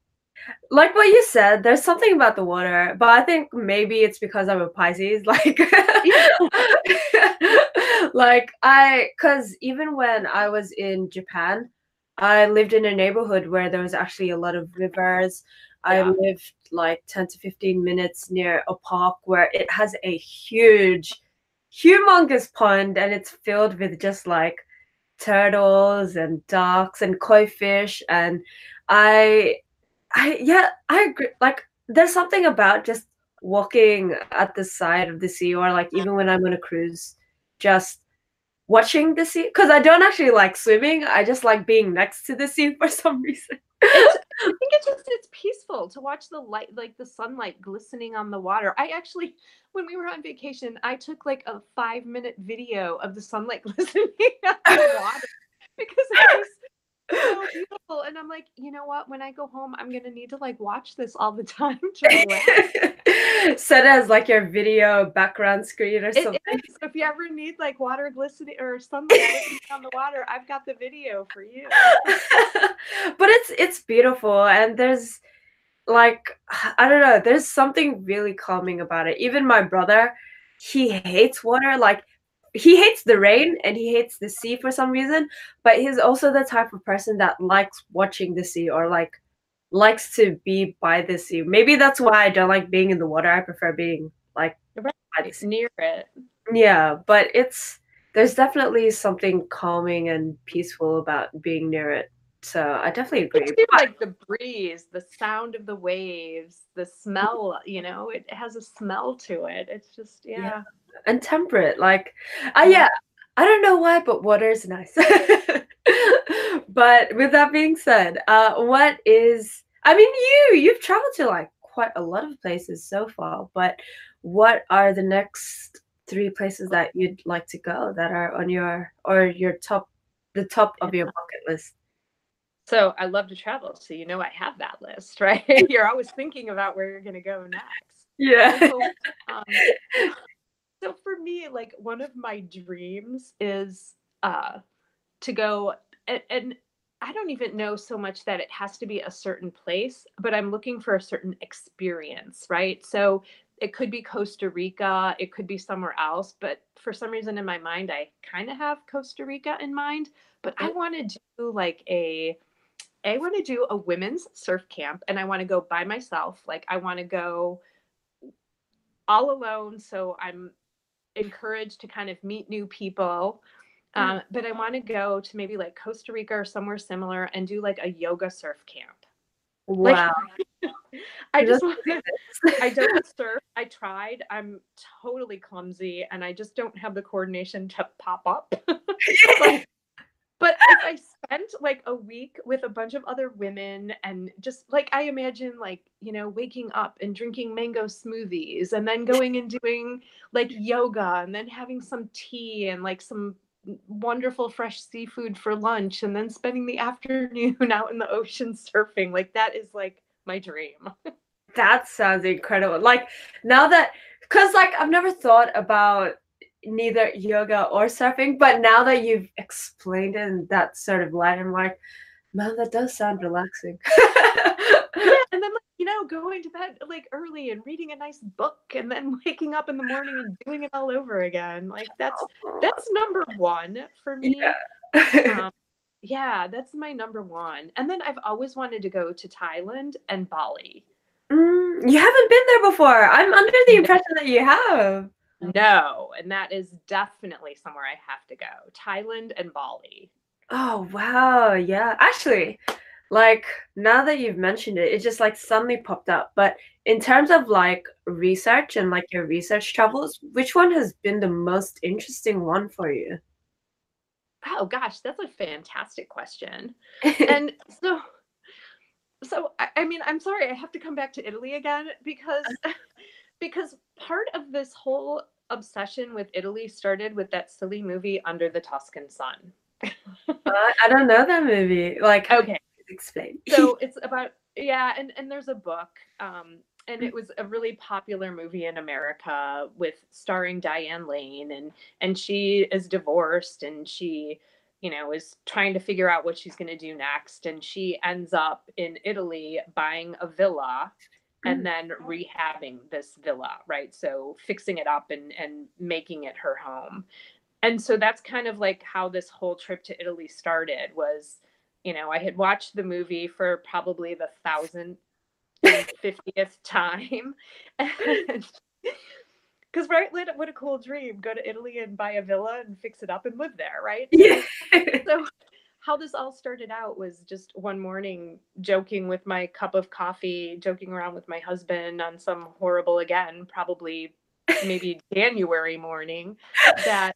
like what you said. There's something about the water, but I think maybe it's because I'm a Pisces. Like, like I, cause even when I was in Japan, I lived in a neighborhood where there was actually a lot of rivers. I lived like 10 to 15 minutes near a park where it has a huge, humongous pond and it's filled with just like turtles and ducks and koi fish. And I, I, yeah, I agree. Like, there's something about just walking at the side of the sea or like even when I'm on a cruise, just watching the sea. Cause I don't actually like swimming. I just like being next to the sea for some reason. I think it's just it's peaceful to watch the light, like the sunlight glistening on the water. I actually, when we were on vacation, I took like a five minute video of the sunlight glistening on the water because it was so beautiful. And I'm like, you know what? When I go home, I'm gonna need to like watch this all the time. Set as like your video background screen or It something. is. If you ever need like water glistening or sunlight glistening on the water, I've got the video for you. but it's it's beautiful and there's like I don't know, there's something really calming about it. Even my brother, he hates water. Like he hates the rain and he hates the sea for some reason, but he's also the type of person that likes watching the sea or like likes to be by the sea. Maybe that's why I don't like being in the water. I prefer being like the near it. Yeah, but it's there's definitely something calming and peaceful about being near it. So I definitely agree. It's like the breeze, the sound of the waves, the smell, you know, it has a smell to it. It's just, yeah. Yeah. And temperate. Like, uh, yeah, I don't know why, but water is nice. but with that being said, uh, what is? I mean, you you've traveled to like quite a lot of places so far, but what are the next three places that you'd like to go that are on your or your top, the top of your bucket list? So I love to travel. So, you know, I have that list, right? you're always thinking about where you're going to go next. Yeah. So, um, so for me, like one of my dreams is uh, to go and, and I don't even know so much that it has to be a certain place, but I'm looking for a certain experience, right? So it could be Costa Rica, it could be somewhere else, but for some reason in my mind, I kind of have Costa Rica in mind. But I want to do like a, I want to do a women's surf camp, and I want to go by myself. Like I want to go all alone, so I'm encouraged to kind of meet new people. Um, but I want to go to maybe like Costa Rica or somewhere similar and do like a yoga surf camp. Wow. I just I don't surf. I tried. I'm totally clumsy and I just don't have the coordination to pop up. but, but if I spent like a week with a bunch of other women and just like I imagine like, you know, waking up and drinking mango smoothies and then going and doing like yoga and then having some tea and like some wonderful fresh seafood for lunch and then spending the afternoon out in the ocean surfing. Like that is like my dream. that sounds incredible. Like now that cuz like I've never thought about neither yoga or surfing, but now that you've explained it in that sort of light, I'm like, man, that does sound relaxing. yeah, and then like, you know, going to bed like early and reading a nice book and then waking up in the morning and doing it all over again. Like that's that's number one for me. Yeah. um, yeah, that's my number one. And then I've always wanted to go to Thailand and Bali. Mm, you haven't been there before. I'm under the impression that you have. Oh. No, and that is definitely somewhere I have to go. Thailand and Bali. Oh, wow. Yeah. Actually, like now that you've mentioned it, it just like suddenly popped up. But in terms of like research and like your research travels, which one has been the most interesting one for you? Oh gosh, that's a fantastic question. and so so I, I mean, I'm sorry, I have to come back to Italy again because uh. Because part of this whole obsession with Italy started with that silly movie Under the Tuscan Sun. uh, I don't know that movie. Like, okay, explain. so it's about yeah, and and there's a book, um, and it was a really popular movie in America with starring Diane Lane, and and she is divorced, and she you know is trying to figure out what she's going to do next and she ends up in italy buying a villa and mm. then rehabbing this villa right? So fixing it up and and making it her home. And so that's kind of like how this whole trip to italy started was you know i had watched the movie for probably the thousand fiftieth time because right what a cool dream go to italy and buy a villa and fix it up and live there right? Yeah. So how this all started out was just one morning joking with my cup of coffee, joking around with my husband on some horrible, again, probably maybe January morning, that,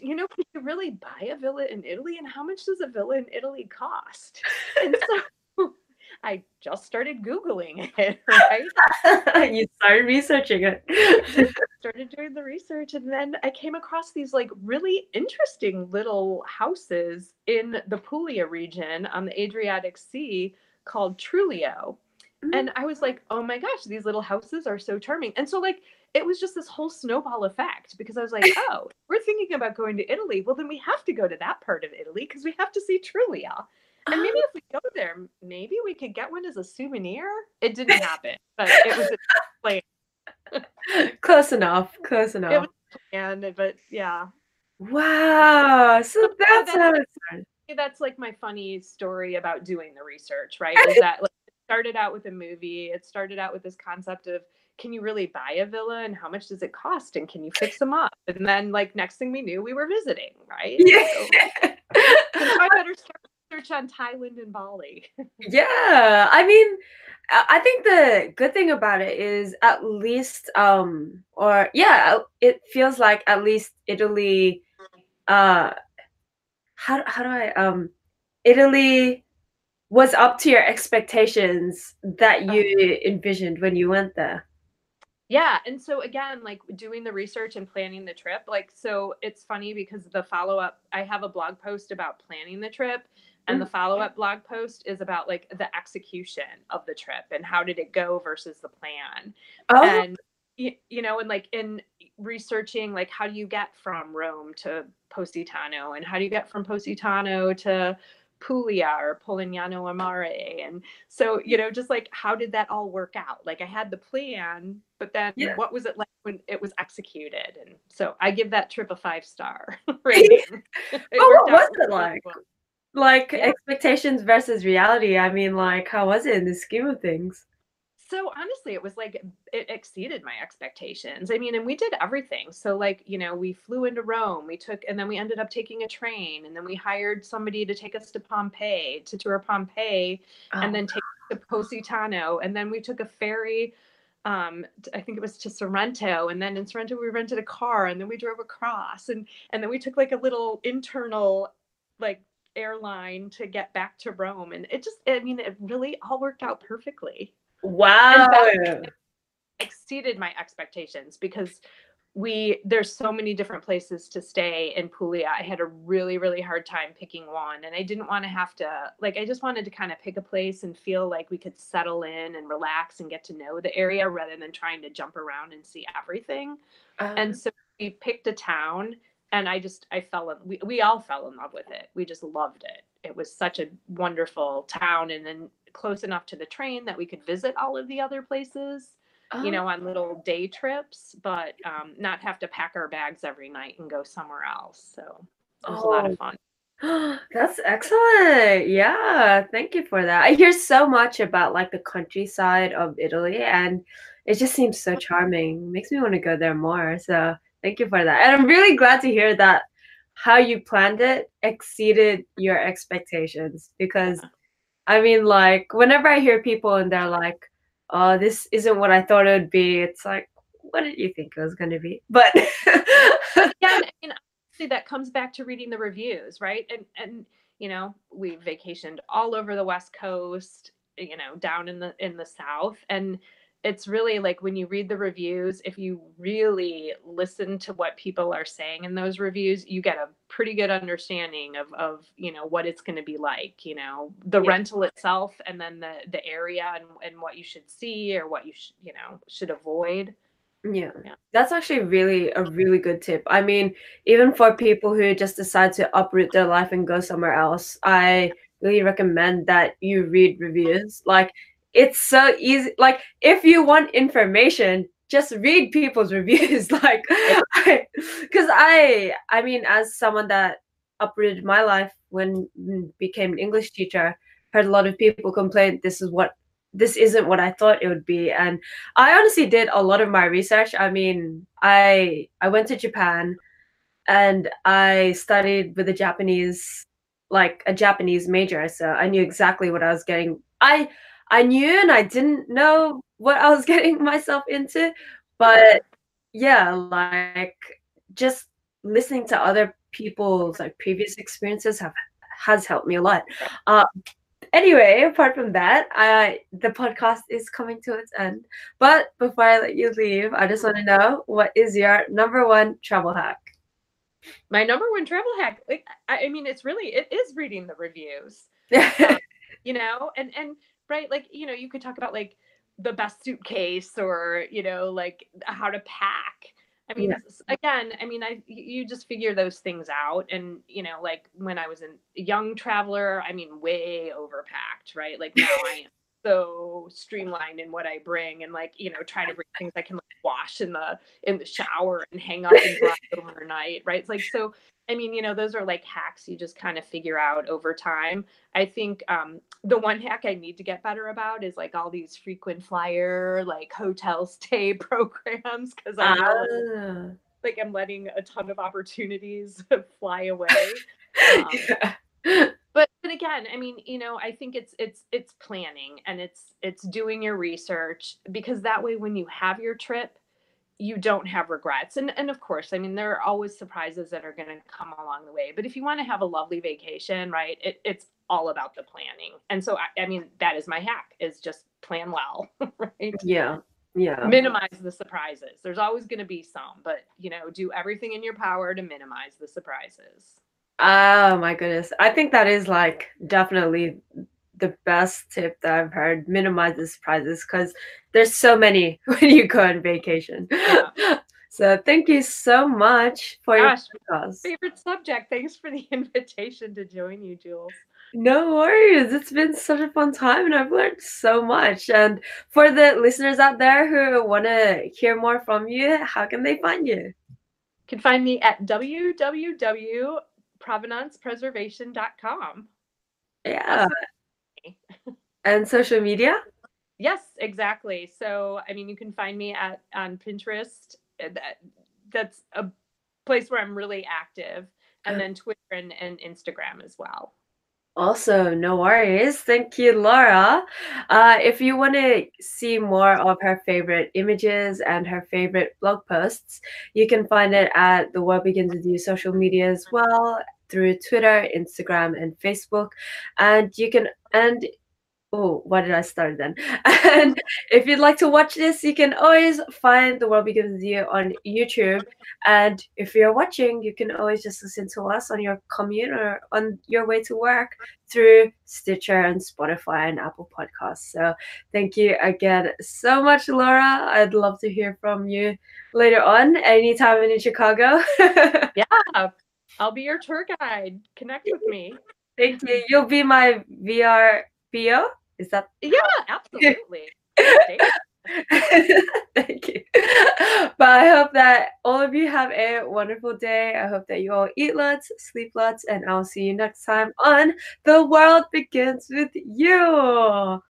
you know, can you really buy a villa in Italy? And how much does a villa in Italy cost? And so I just started Googling it, right? you started researching it. Started doing the research, and then I came across these like really interesting little houses in the Puglia region on the Adriatic Sea called Trulli. Mm-hmm. And I was like, oh my gosh, these little houses are so charming. And so, like, it was just this whole snowball effect because I was like, oh, we're thinking about going to Italy. Well, then we have to go to that part of Italy because we have to see Trulli. And maybe if we go there, maybe we could get one as a souvenir. It didn't happen, but it was like close enough. Close enough. It was planned, but yeah. Wow. So that's, that's, that's like my funny story about doing the research, right? Is that like it started out with a movie. It started out with this concept of can you really buy a villa and how much does it cost and can you fix them up? And then like next thing we knew we were visiting, right? Yeah. So, I better start research on Thailand and Bali. yeah, I mean, I think the good thing about it is at least, um, or yeah, it feels like at least Italy. Uh, how how do I um, Italy was up to your expectations that you uh-huh. envisioned when you went there. Yeah. And so again, like doing the research and planning the trip, like so it's funny because the follow up, I have a blog post about planning the trip and the mm-hmm. follow-up blog post is about like the execution of the trip and how did it go versus the plan oh. and you, you know and like in researching like how do you get from rome to positano and how do you get from positano to Puglia or Polignano a Mare. And so, you know, just like how did that all work out? Like I had the plan, but then yeah. what was it like when it was executed? And so I give that trip a five star rating. oh, what was it like? Well like yeah. expectations versus reality. I mean, like, how was it in the scheme of things? So honestly, it was like it exceeded my expectations. I mean, and we did everything. So like, you know, we flew into Rome, we took and then we ended up taking a train and then we hired somebody to take us to Pompeii, to tour Pompeii oh. and then take to Positano, and then we took a ferry. Um, I think it was to Sorrento, and then in Sorrento we rented a car, and then we drove across, and and then we took like a little internal like airline to get back to Rome, and it just I mean it really all worked out perfectly. Wow. exceeded my expectations because we there's so many different places to stay in Puglia. I had a really really hard time picking one and I didn't want to have to like I just wanted to kind of pick a place and feel like we could settle in and relax and get to know the area rather than trying to jump around and see everything. Uh, and so we picked a town and I just I fell in we, we all fell in love with it. We just loved it. It was such a wonderful town and then close enough to the train that we could visit all of the other places oh. you know, on little day trips, but um, not have to pack our bags every night and go somewhere else. So it was oh. a lot of oh. fun. That's excellent. Yeah, thank you for that. I hear so much about like the countryside of Italy and it just seems so charming. Makes me want to go there more. So, thank you for that. And I'm really glad to hear that how you planned it exceeded your expectations because I mean like whenever I hear people and they're like oh, this isn't what I thought it would be. It's like, what did you think it was going to be? But yeah, I mean, see, that comes back to reading the reviews, right? And and you know, we vacationed all over the West Coast, you know, down in the in the South, and it's really like when you read the reviews if you really listen to what people are saying in those reviews you get a pretty good understanding of of you know what it's going to be like you know the yeah. rental itself and then the the area and, and what you should see or what you should you know should avoid yeah. yeah that's actually really a really good tip i mean even for people who just decide to uproot their life and go somewhere else i really recommend that you read reviews like it's so easy. Like if you want information, just read people's reviews. like, because I, I mean, as someone that uprooted my life when mm, became an English teacher, heard a lot of people complain this is what this isn't what I thought it would be. And I honestly did a lot of my research. I mean, I I went to Japan and I studied with a Japanese like a Japanese major. So I knew exactly what I was getting. I I knew and I didn't know what I was getting myself into. But yeah, like just listening to other people's like previous experiences have has helped me a lot. Uh, anyway, apart from that, I the podcast is coming to its end. But before I let you leave, I just want to know what is your number one travel hack? My number one travel hack, like I, I mean, it's really it is reading the reviews. um, you know, and and right? Like, you know, you could talk about like the best suitcase or, you know, like how to pack. I mean, yeah. again, I mean, I you just figure those things out, and you know, like when I was a young traveler, I mean, way overpacked, right? Like now I am so streamlined in what I bring, and like you know, try to bring things I can like wash in the in the shower and hang up and dry overnight, right? It's like so. I mean, you know, those are like hacks you just kind of figure out over time. I think um, the one hack I need to get better about is like all these frequent flyer, like hotel stay programs, because I know uh. like I'm letting a ton of opportunities fly away. Um, yeah. But again, I mean, you know, I think it's it's it's planning and it's it's doing your research because that way when you have your trip, you don't have regrets. And and of course, I mean, there are always surprises that are going to come along the way. But if you want to have a lovely vacation, right, it, it's all about the planning. And so, I, I mean, that is my hack: is just plan well, right? Yeah, yeah. Minimize the surprises. There's always going to be some, but you know, do everything in your power to minimize the surprises. Oh my goodness, I think that is like definitely the best tip that I've heard. Minimize the surprises because there's so many when you go on vacation. Yeah. so thank you so much for Gosh, your podcast. Favorite subject. Thanks for the invitation to join you, Jules. No worries. It's been such a fun time and I've learned so much. And for the listeners out there who want to hear more from you, how can they find you? You can find me at www.provenancepreservation.com. Yeah. and social media? Yes, exactly. So, I mean, you can find me at on Pinterest. Uh, that, that's a place where I'm really active, and then Twitter and, and Instagram as well. Also, no worries. Thank you, Laura. Uh, if you want to see more of her favorite images and her favorite blog posts, you can find it at The World Begins With You social media as well through Twitter, Instagram, and Facebook. And you can, and Oh, why did I start then? And if you'd like to watch this, you can always find The World Begins With You on YouTube. And if you're watching, you can always just listen to us on your commute or on your way to work through Stitcher and Spotify and Apple Podcasts. So thank you again so much, Laura. I'd love to hear from you later on, anytime in Chicago. yeah, I'll be your tour guide. Connect with me. Thank you. You'll be my VR VO. Is that? Yeah, absolutely. Thank you. But I hope that all of you have a wonderful day. I hope that you all eat lots, sleep lots, and I'll see you next time on The World Begins With You.